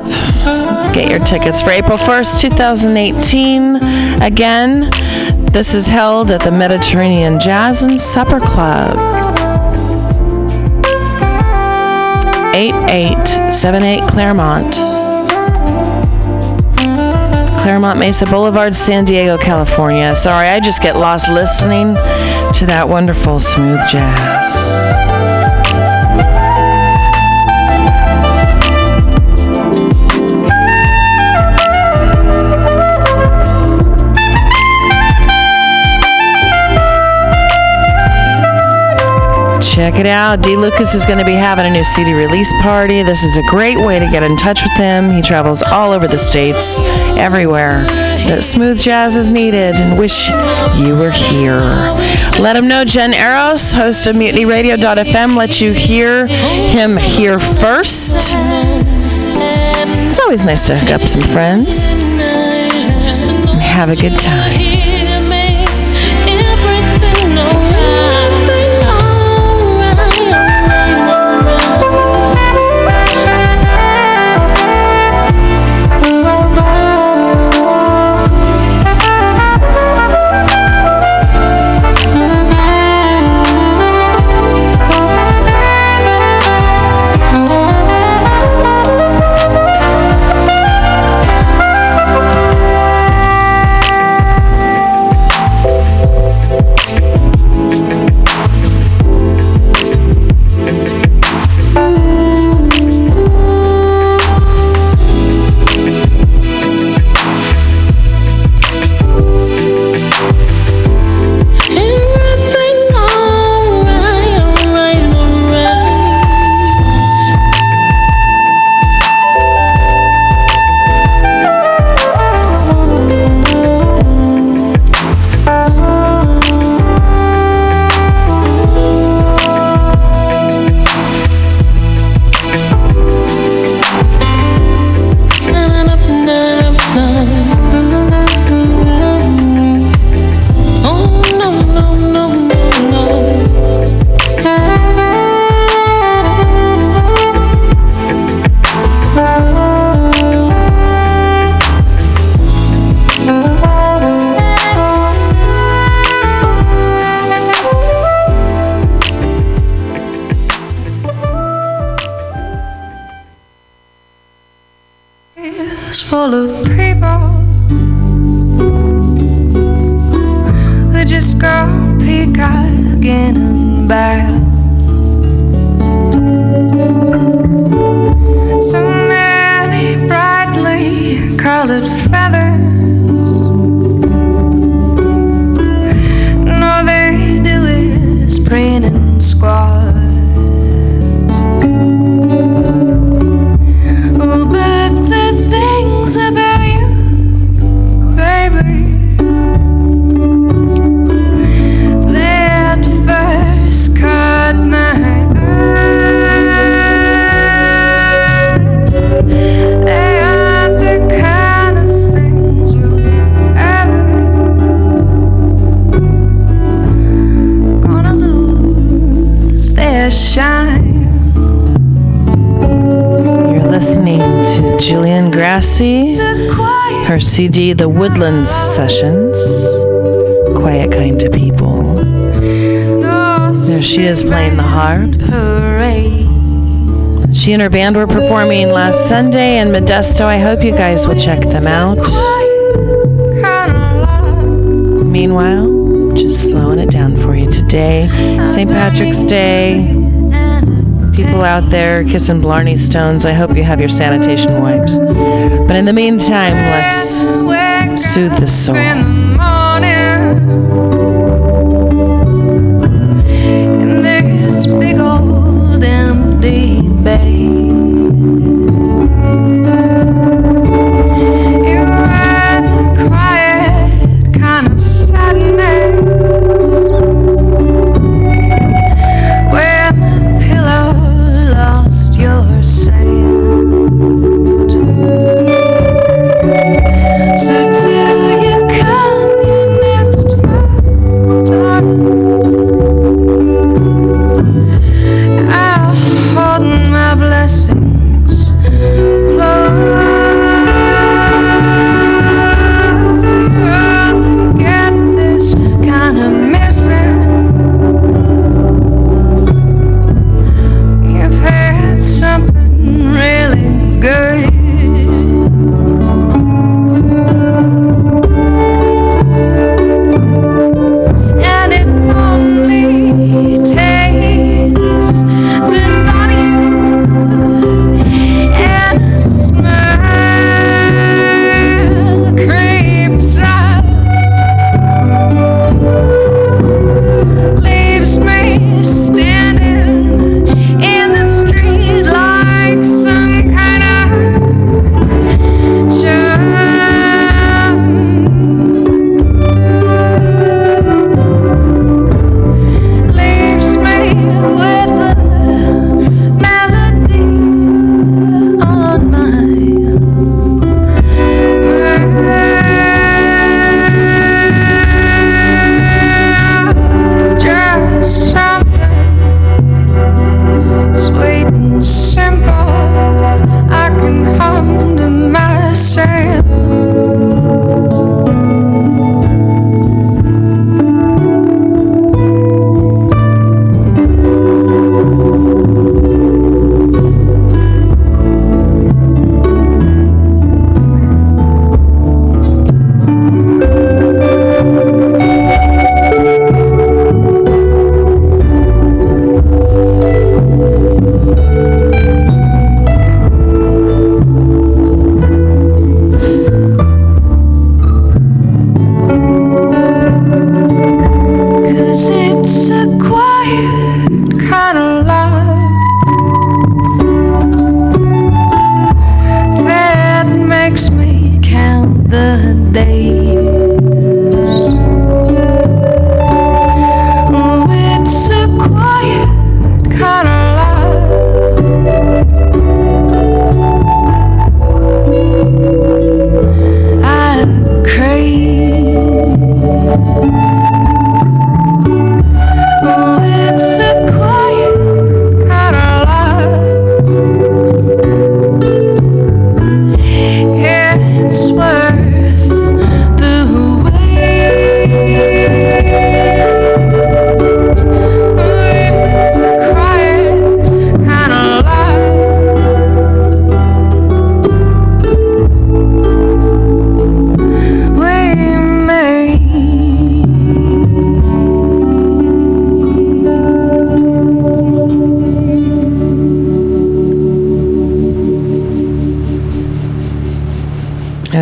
Get your tickets for April 1st, 2018. Again, this is held at the Mediterranean Jazz and Supper Club. 8878 Clairemont. Clairemont Mesa Boulevard, San Diego, California. Sorry, I just get lost listening to that wonderful smooth jazz. Check it out. Dee Lucas is going to be having a new CD release party. This is a great way to get in touch with him. He travels all over the states, everywhere that smooth jazz is needed, and wish you were here. Let him know Jen Eros, host of MutinyRadio.fm, let you hear him here first. It's always nice to hook up some friends and have a good time. Her CD, The Woodlands Sessions. Quiet Kind of People. There she is playing the harp. She and her band were performing last Sunday in Modesto. I hope you guys will check them out. Meanwhile, just slowing it down for you today. St. Patrick's Day. People out there kissing Blarney Stones. I hope you have your sanitation wipes. But in the meantime, let's soothe the soul. Big old empty bay.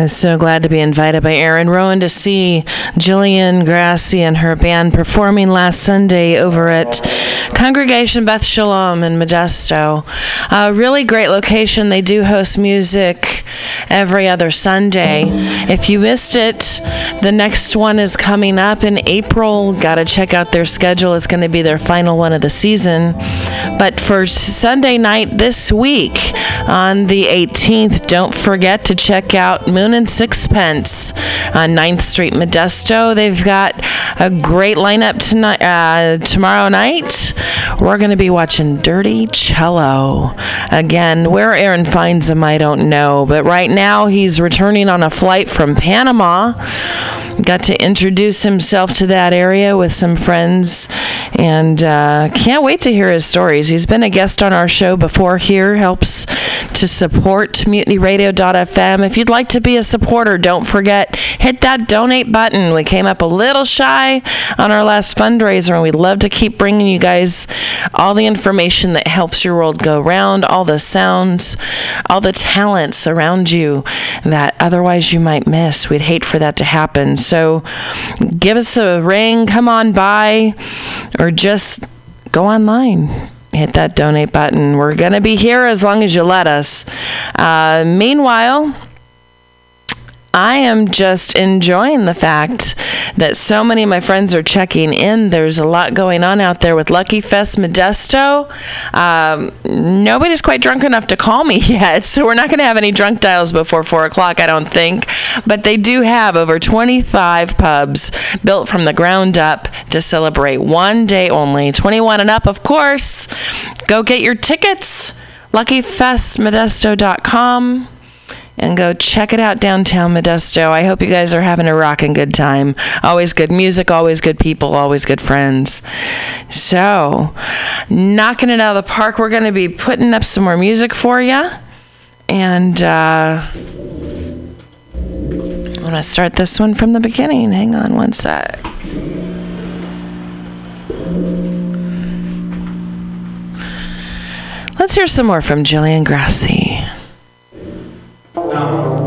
I was so glad to be invited by Aaron Rowan to see Jillian Grassi and her band performing last Sunday over at Congregation Beth Shalom in Modesto. A really great location. They do host music every other Sunday. If you missed it, the next one is coming up in April. Got to check out their schedule. It's going to be their final one of the season. But for Sunday night this week on the 18th, don't forget to check out Moon and Sixpence on 9th Street, Modesto. They've got a great lineup tonight. Uh, tomorrow night, we're going to be watching Dirty Cello. Again, where Aaron finds him, I don't know. But right now, he's returning on a flight from Panama. Got to introduce himself to that area with some friends and uh, can't wait to hear his stories. He's been a guest on our show before here, helps to support mutinyradio.fm. If you'd like to be a supporter, don't forget, hit that donate button. We came up a little shy on our last fundraiser, and we'd love to keep bringing you guys all the information that helps your world go round, all the sounds, all the talents around you that otherwise you might miss. We'd hate for that to happen. So give us a ring, come on by, or just go online. Hit that donate button. We're going to be here as long as you let us. Uh, meanwhile, I am just enjoying the fact that so many of my friends are checking in. There's a lot going on out there with Lucky Fest Modesto. Um, nobody's quite drunk enough to call me yet, so we're not going to have any drunk dials before 4 o'clock, I don't think. But they do have over 25 pubs built from the ground up to celebrate one day only. 21 and up, of course. Go get your tickets. LuckyFestModesto.com and go check it out downtown Modesto. I hope you guys are having a rocking good time. Always good music, always good people, always good friends. So, knocking it out of the park. We're going to be putting up some more music for you. And uh, I'm going to start this one from the beginning. Hang on one sec. Let's hear some more from Jillian Grassi. Não.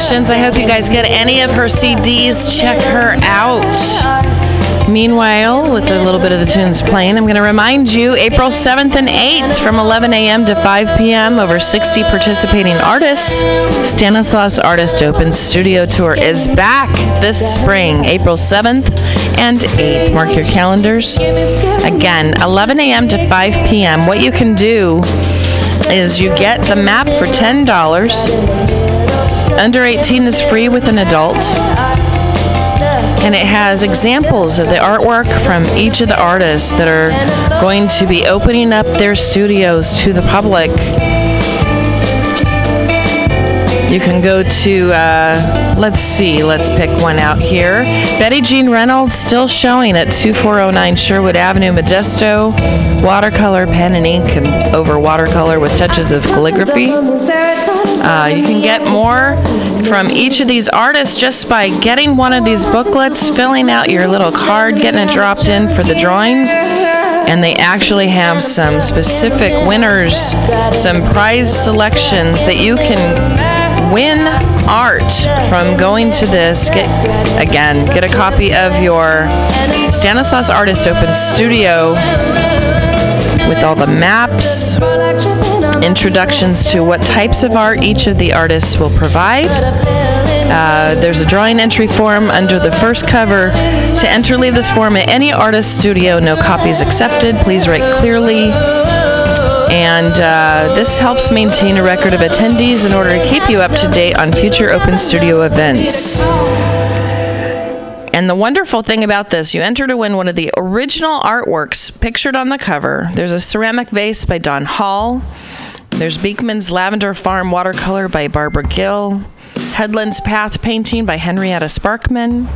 I hope you guys get any of her CDs. Check her out. Meanwhile, with a little bit of the tunes playing, I'm going to remind you April 7th and 8th from 11 a.m. to 5 p.m. Over 60 participating artists. Stanislaus Artist Open Studio Tour is back this spring, April 7th and 8th. Mark your calendars. Again, 11 a.m. to 5 p.m. What you can do is you get the map for $10. Under 18 is free with an adult and it has examples of the artwork from each of the artists that are going to be opening up their studios to the public. You can go to, uh, let's see, let's pick one out here. Betty Jean Reynolds still showing at 2409 Sherwood Avenue, Modesto. Watercolor, pen and ink, and over watercolor with touches of calligraphy. Uh, you can get more from each of these artists just by getting one of these booklets, filling out your little card, getting it dropped in for the drawing. And they actually have some specific winners, some prize selections that you can win art from going to this. Get again, get a copy of your Stanislaus Artist Open Studio with all the maps, introductions to what types of art each of the artists will provide. Uh, there's a drawing entry form under the first cover. To enter, leave this form at any artist studio. No copies accepted. Please write clearly. And uh, this helps maintain a record of attendees in order to keep you up to date on future Open Studio events. And the wonderful thing about this, you enter to win one of the original artworks pictured on the cover. There's a ceramic vase by Don Hall. There's Beekman's Lavender Farm watercolor by Barbara Gill. Headlands Path painting by Henrietta Sparkman.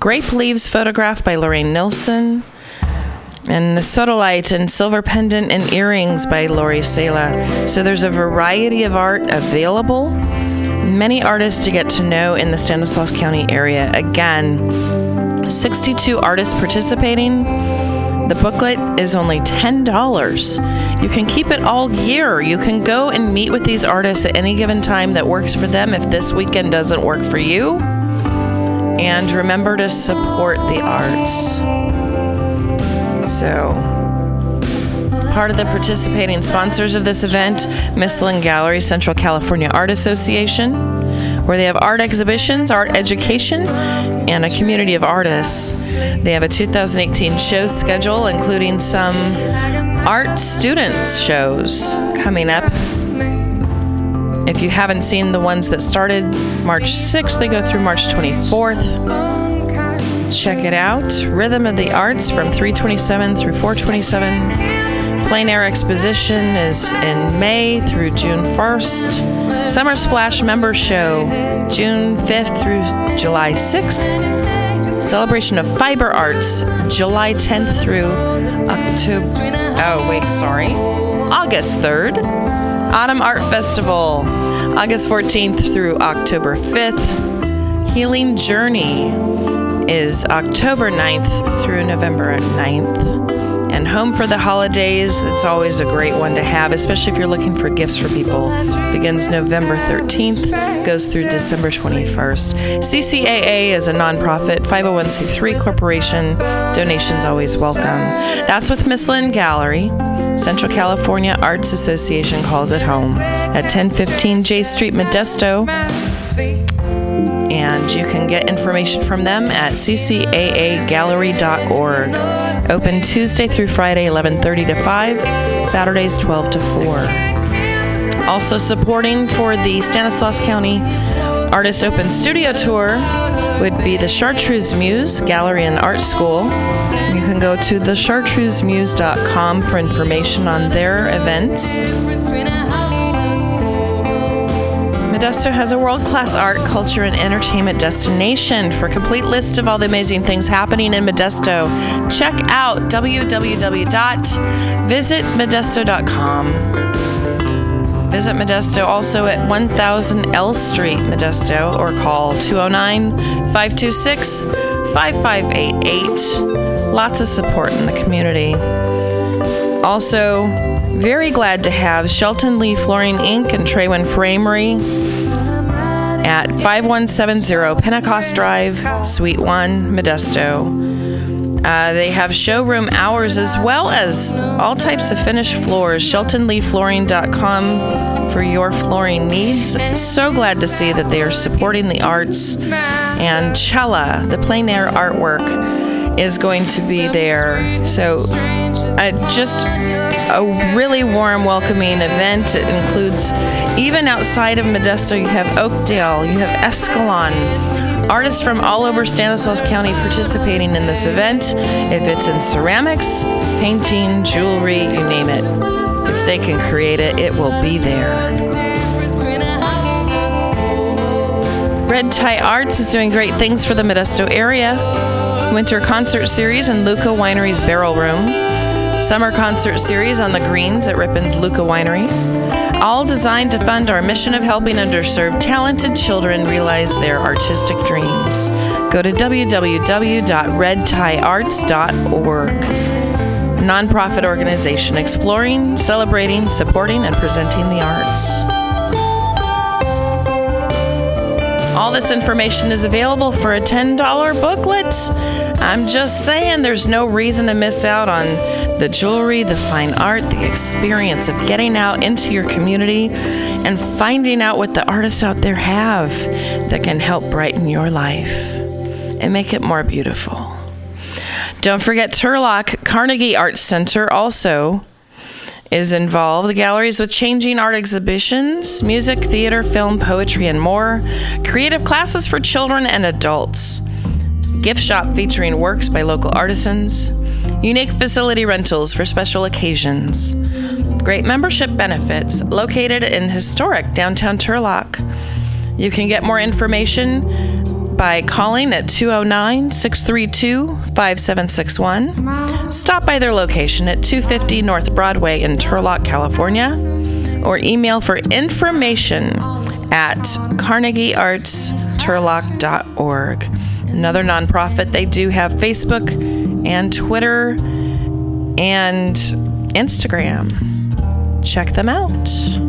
Grape Leaves photograph by Lorraine Nilsson. And the Sodalite and Silver Pendant and Earrings by Lori Sela. So there's a variety of art available. Many artists to get to know in the Stanislaus County area. Again, 62 artists participating. The booklet is only $10. You can keep it all year. You can go and meet with these artists at any given time that works for them if this weekend doesn't work for you. And remember to support the arts. So, part of the participating sponsors of this event, Mistlin Gallery Central California Art Association, where they have art exhibitions, art education, and a community of artists. They have a 2018 show schedule, including some art students shows coming up. If you haven't seen the ones that started March 6th, they go through March 24th. Check it out. Rhythm of the Arts from 327 through 427. Plein Air Exposition is in May through June 1st. Summer Splash Member Show, June 5th through July 6th. Celebration of Fiber Arts, July 10th through October. Oh, wait, sorry. August 3rd. Autumn Art Festival, August 14th through October 5th. Healing Journey is October 9th through November 9th. And Home for the Holidays, it's always a great one to have, especially if you're looking for gifts for people. Begins November 13th, goes through December 21st. CCAA is a nonprofit 501c3 corporation. Donations always welcome. That's with Mistlin Gallery. Central California Arts Association calls it home at 1015 J Street, Modesto. And you can get information from them at ccaagallery.org. Open Tuesday through Friday, 11:30 to 5, Saturdays 12 to 4. Also supporting for the Stanislaus County Artist Open Studio Tour would be the Chartreuse Muse Gallery and Art School. You can go to thechartreusemuse.com for information on their events. Modesto has a world class art, culture, and entertainment destination. For a complete list of all the amazing things happening in Modesto, check out www.visitmodesto.com. Visit Modesto also at 1000 L Street, Modesto, or call 209 526 5588. Lots of support in the community. Also, very glad to have Shelton Lee Flooring Inc. and Traywin Framery at 5170 Pentecost Drive, Suite 1, Modesto. Uh, they have showroom hours as well as all types of finished floors. SheltonLeeFlooring.com for your flooring needs. So glad to see that they are supporting the arts. And Cella, the plein air artwork, is going to be there. So uh, just a really warm, welcoming event. It includes, even outside of Modesto, you have Oakdale, you have Escalon, artists from all over Stanislaus County participating in this event. If it's in ceramics, painting, jewelry, you name it. If they can create it, it will be there. Red Tie Arts is doing great things for the Modesto area. Winter concert series in Luca Winery's Barrel Room. Summer concert series on the greens at Ripon's Luca Winery. All designed to fund our mission of helping underserved talented children realize their artistic dreams. Go to www.redtiearts.org. Nonprofit organization exploring, celebrating, supporting, and presenting the arts. All this information is available for a $10 booklet. I'm just saying there's no reason to miss out on the jewelry, the fine art, the experience of getting out into your community and finding out what the artists out there have that can help brighten your life and make it more beautiful. Don't forget Turlock Carnegie Arts Center also is involved. The galleries with changing art exhibitions, music, theater, film, poetry, and more. Creative classes for children and adults. Gift shop featuring works by local artisans. Unique facility rentals for special occasions. Great membership benefits located in historic downtown Turlock. You can get more information by calling at 209 632 5761. Stop by their location at 250 North Broadway in Turlock, California, or email for information at carnegieartsturlock.org. Another nonprofit, they do have Facebook and Twitter and Instagram. Check them out.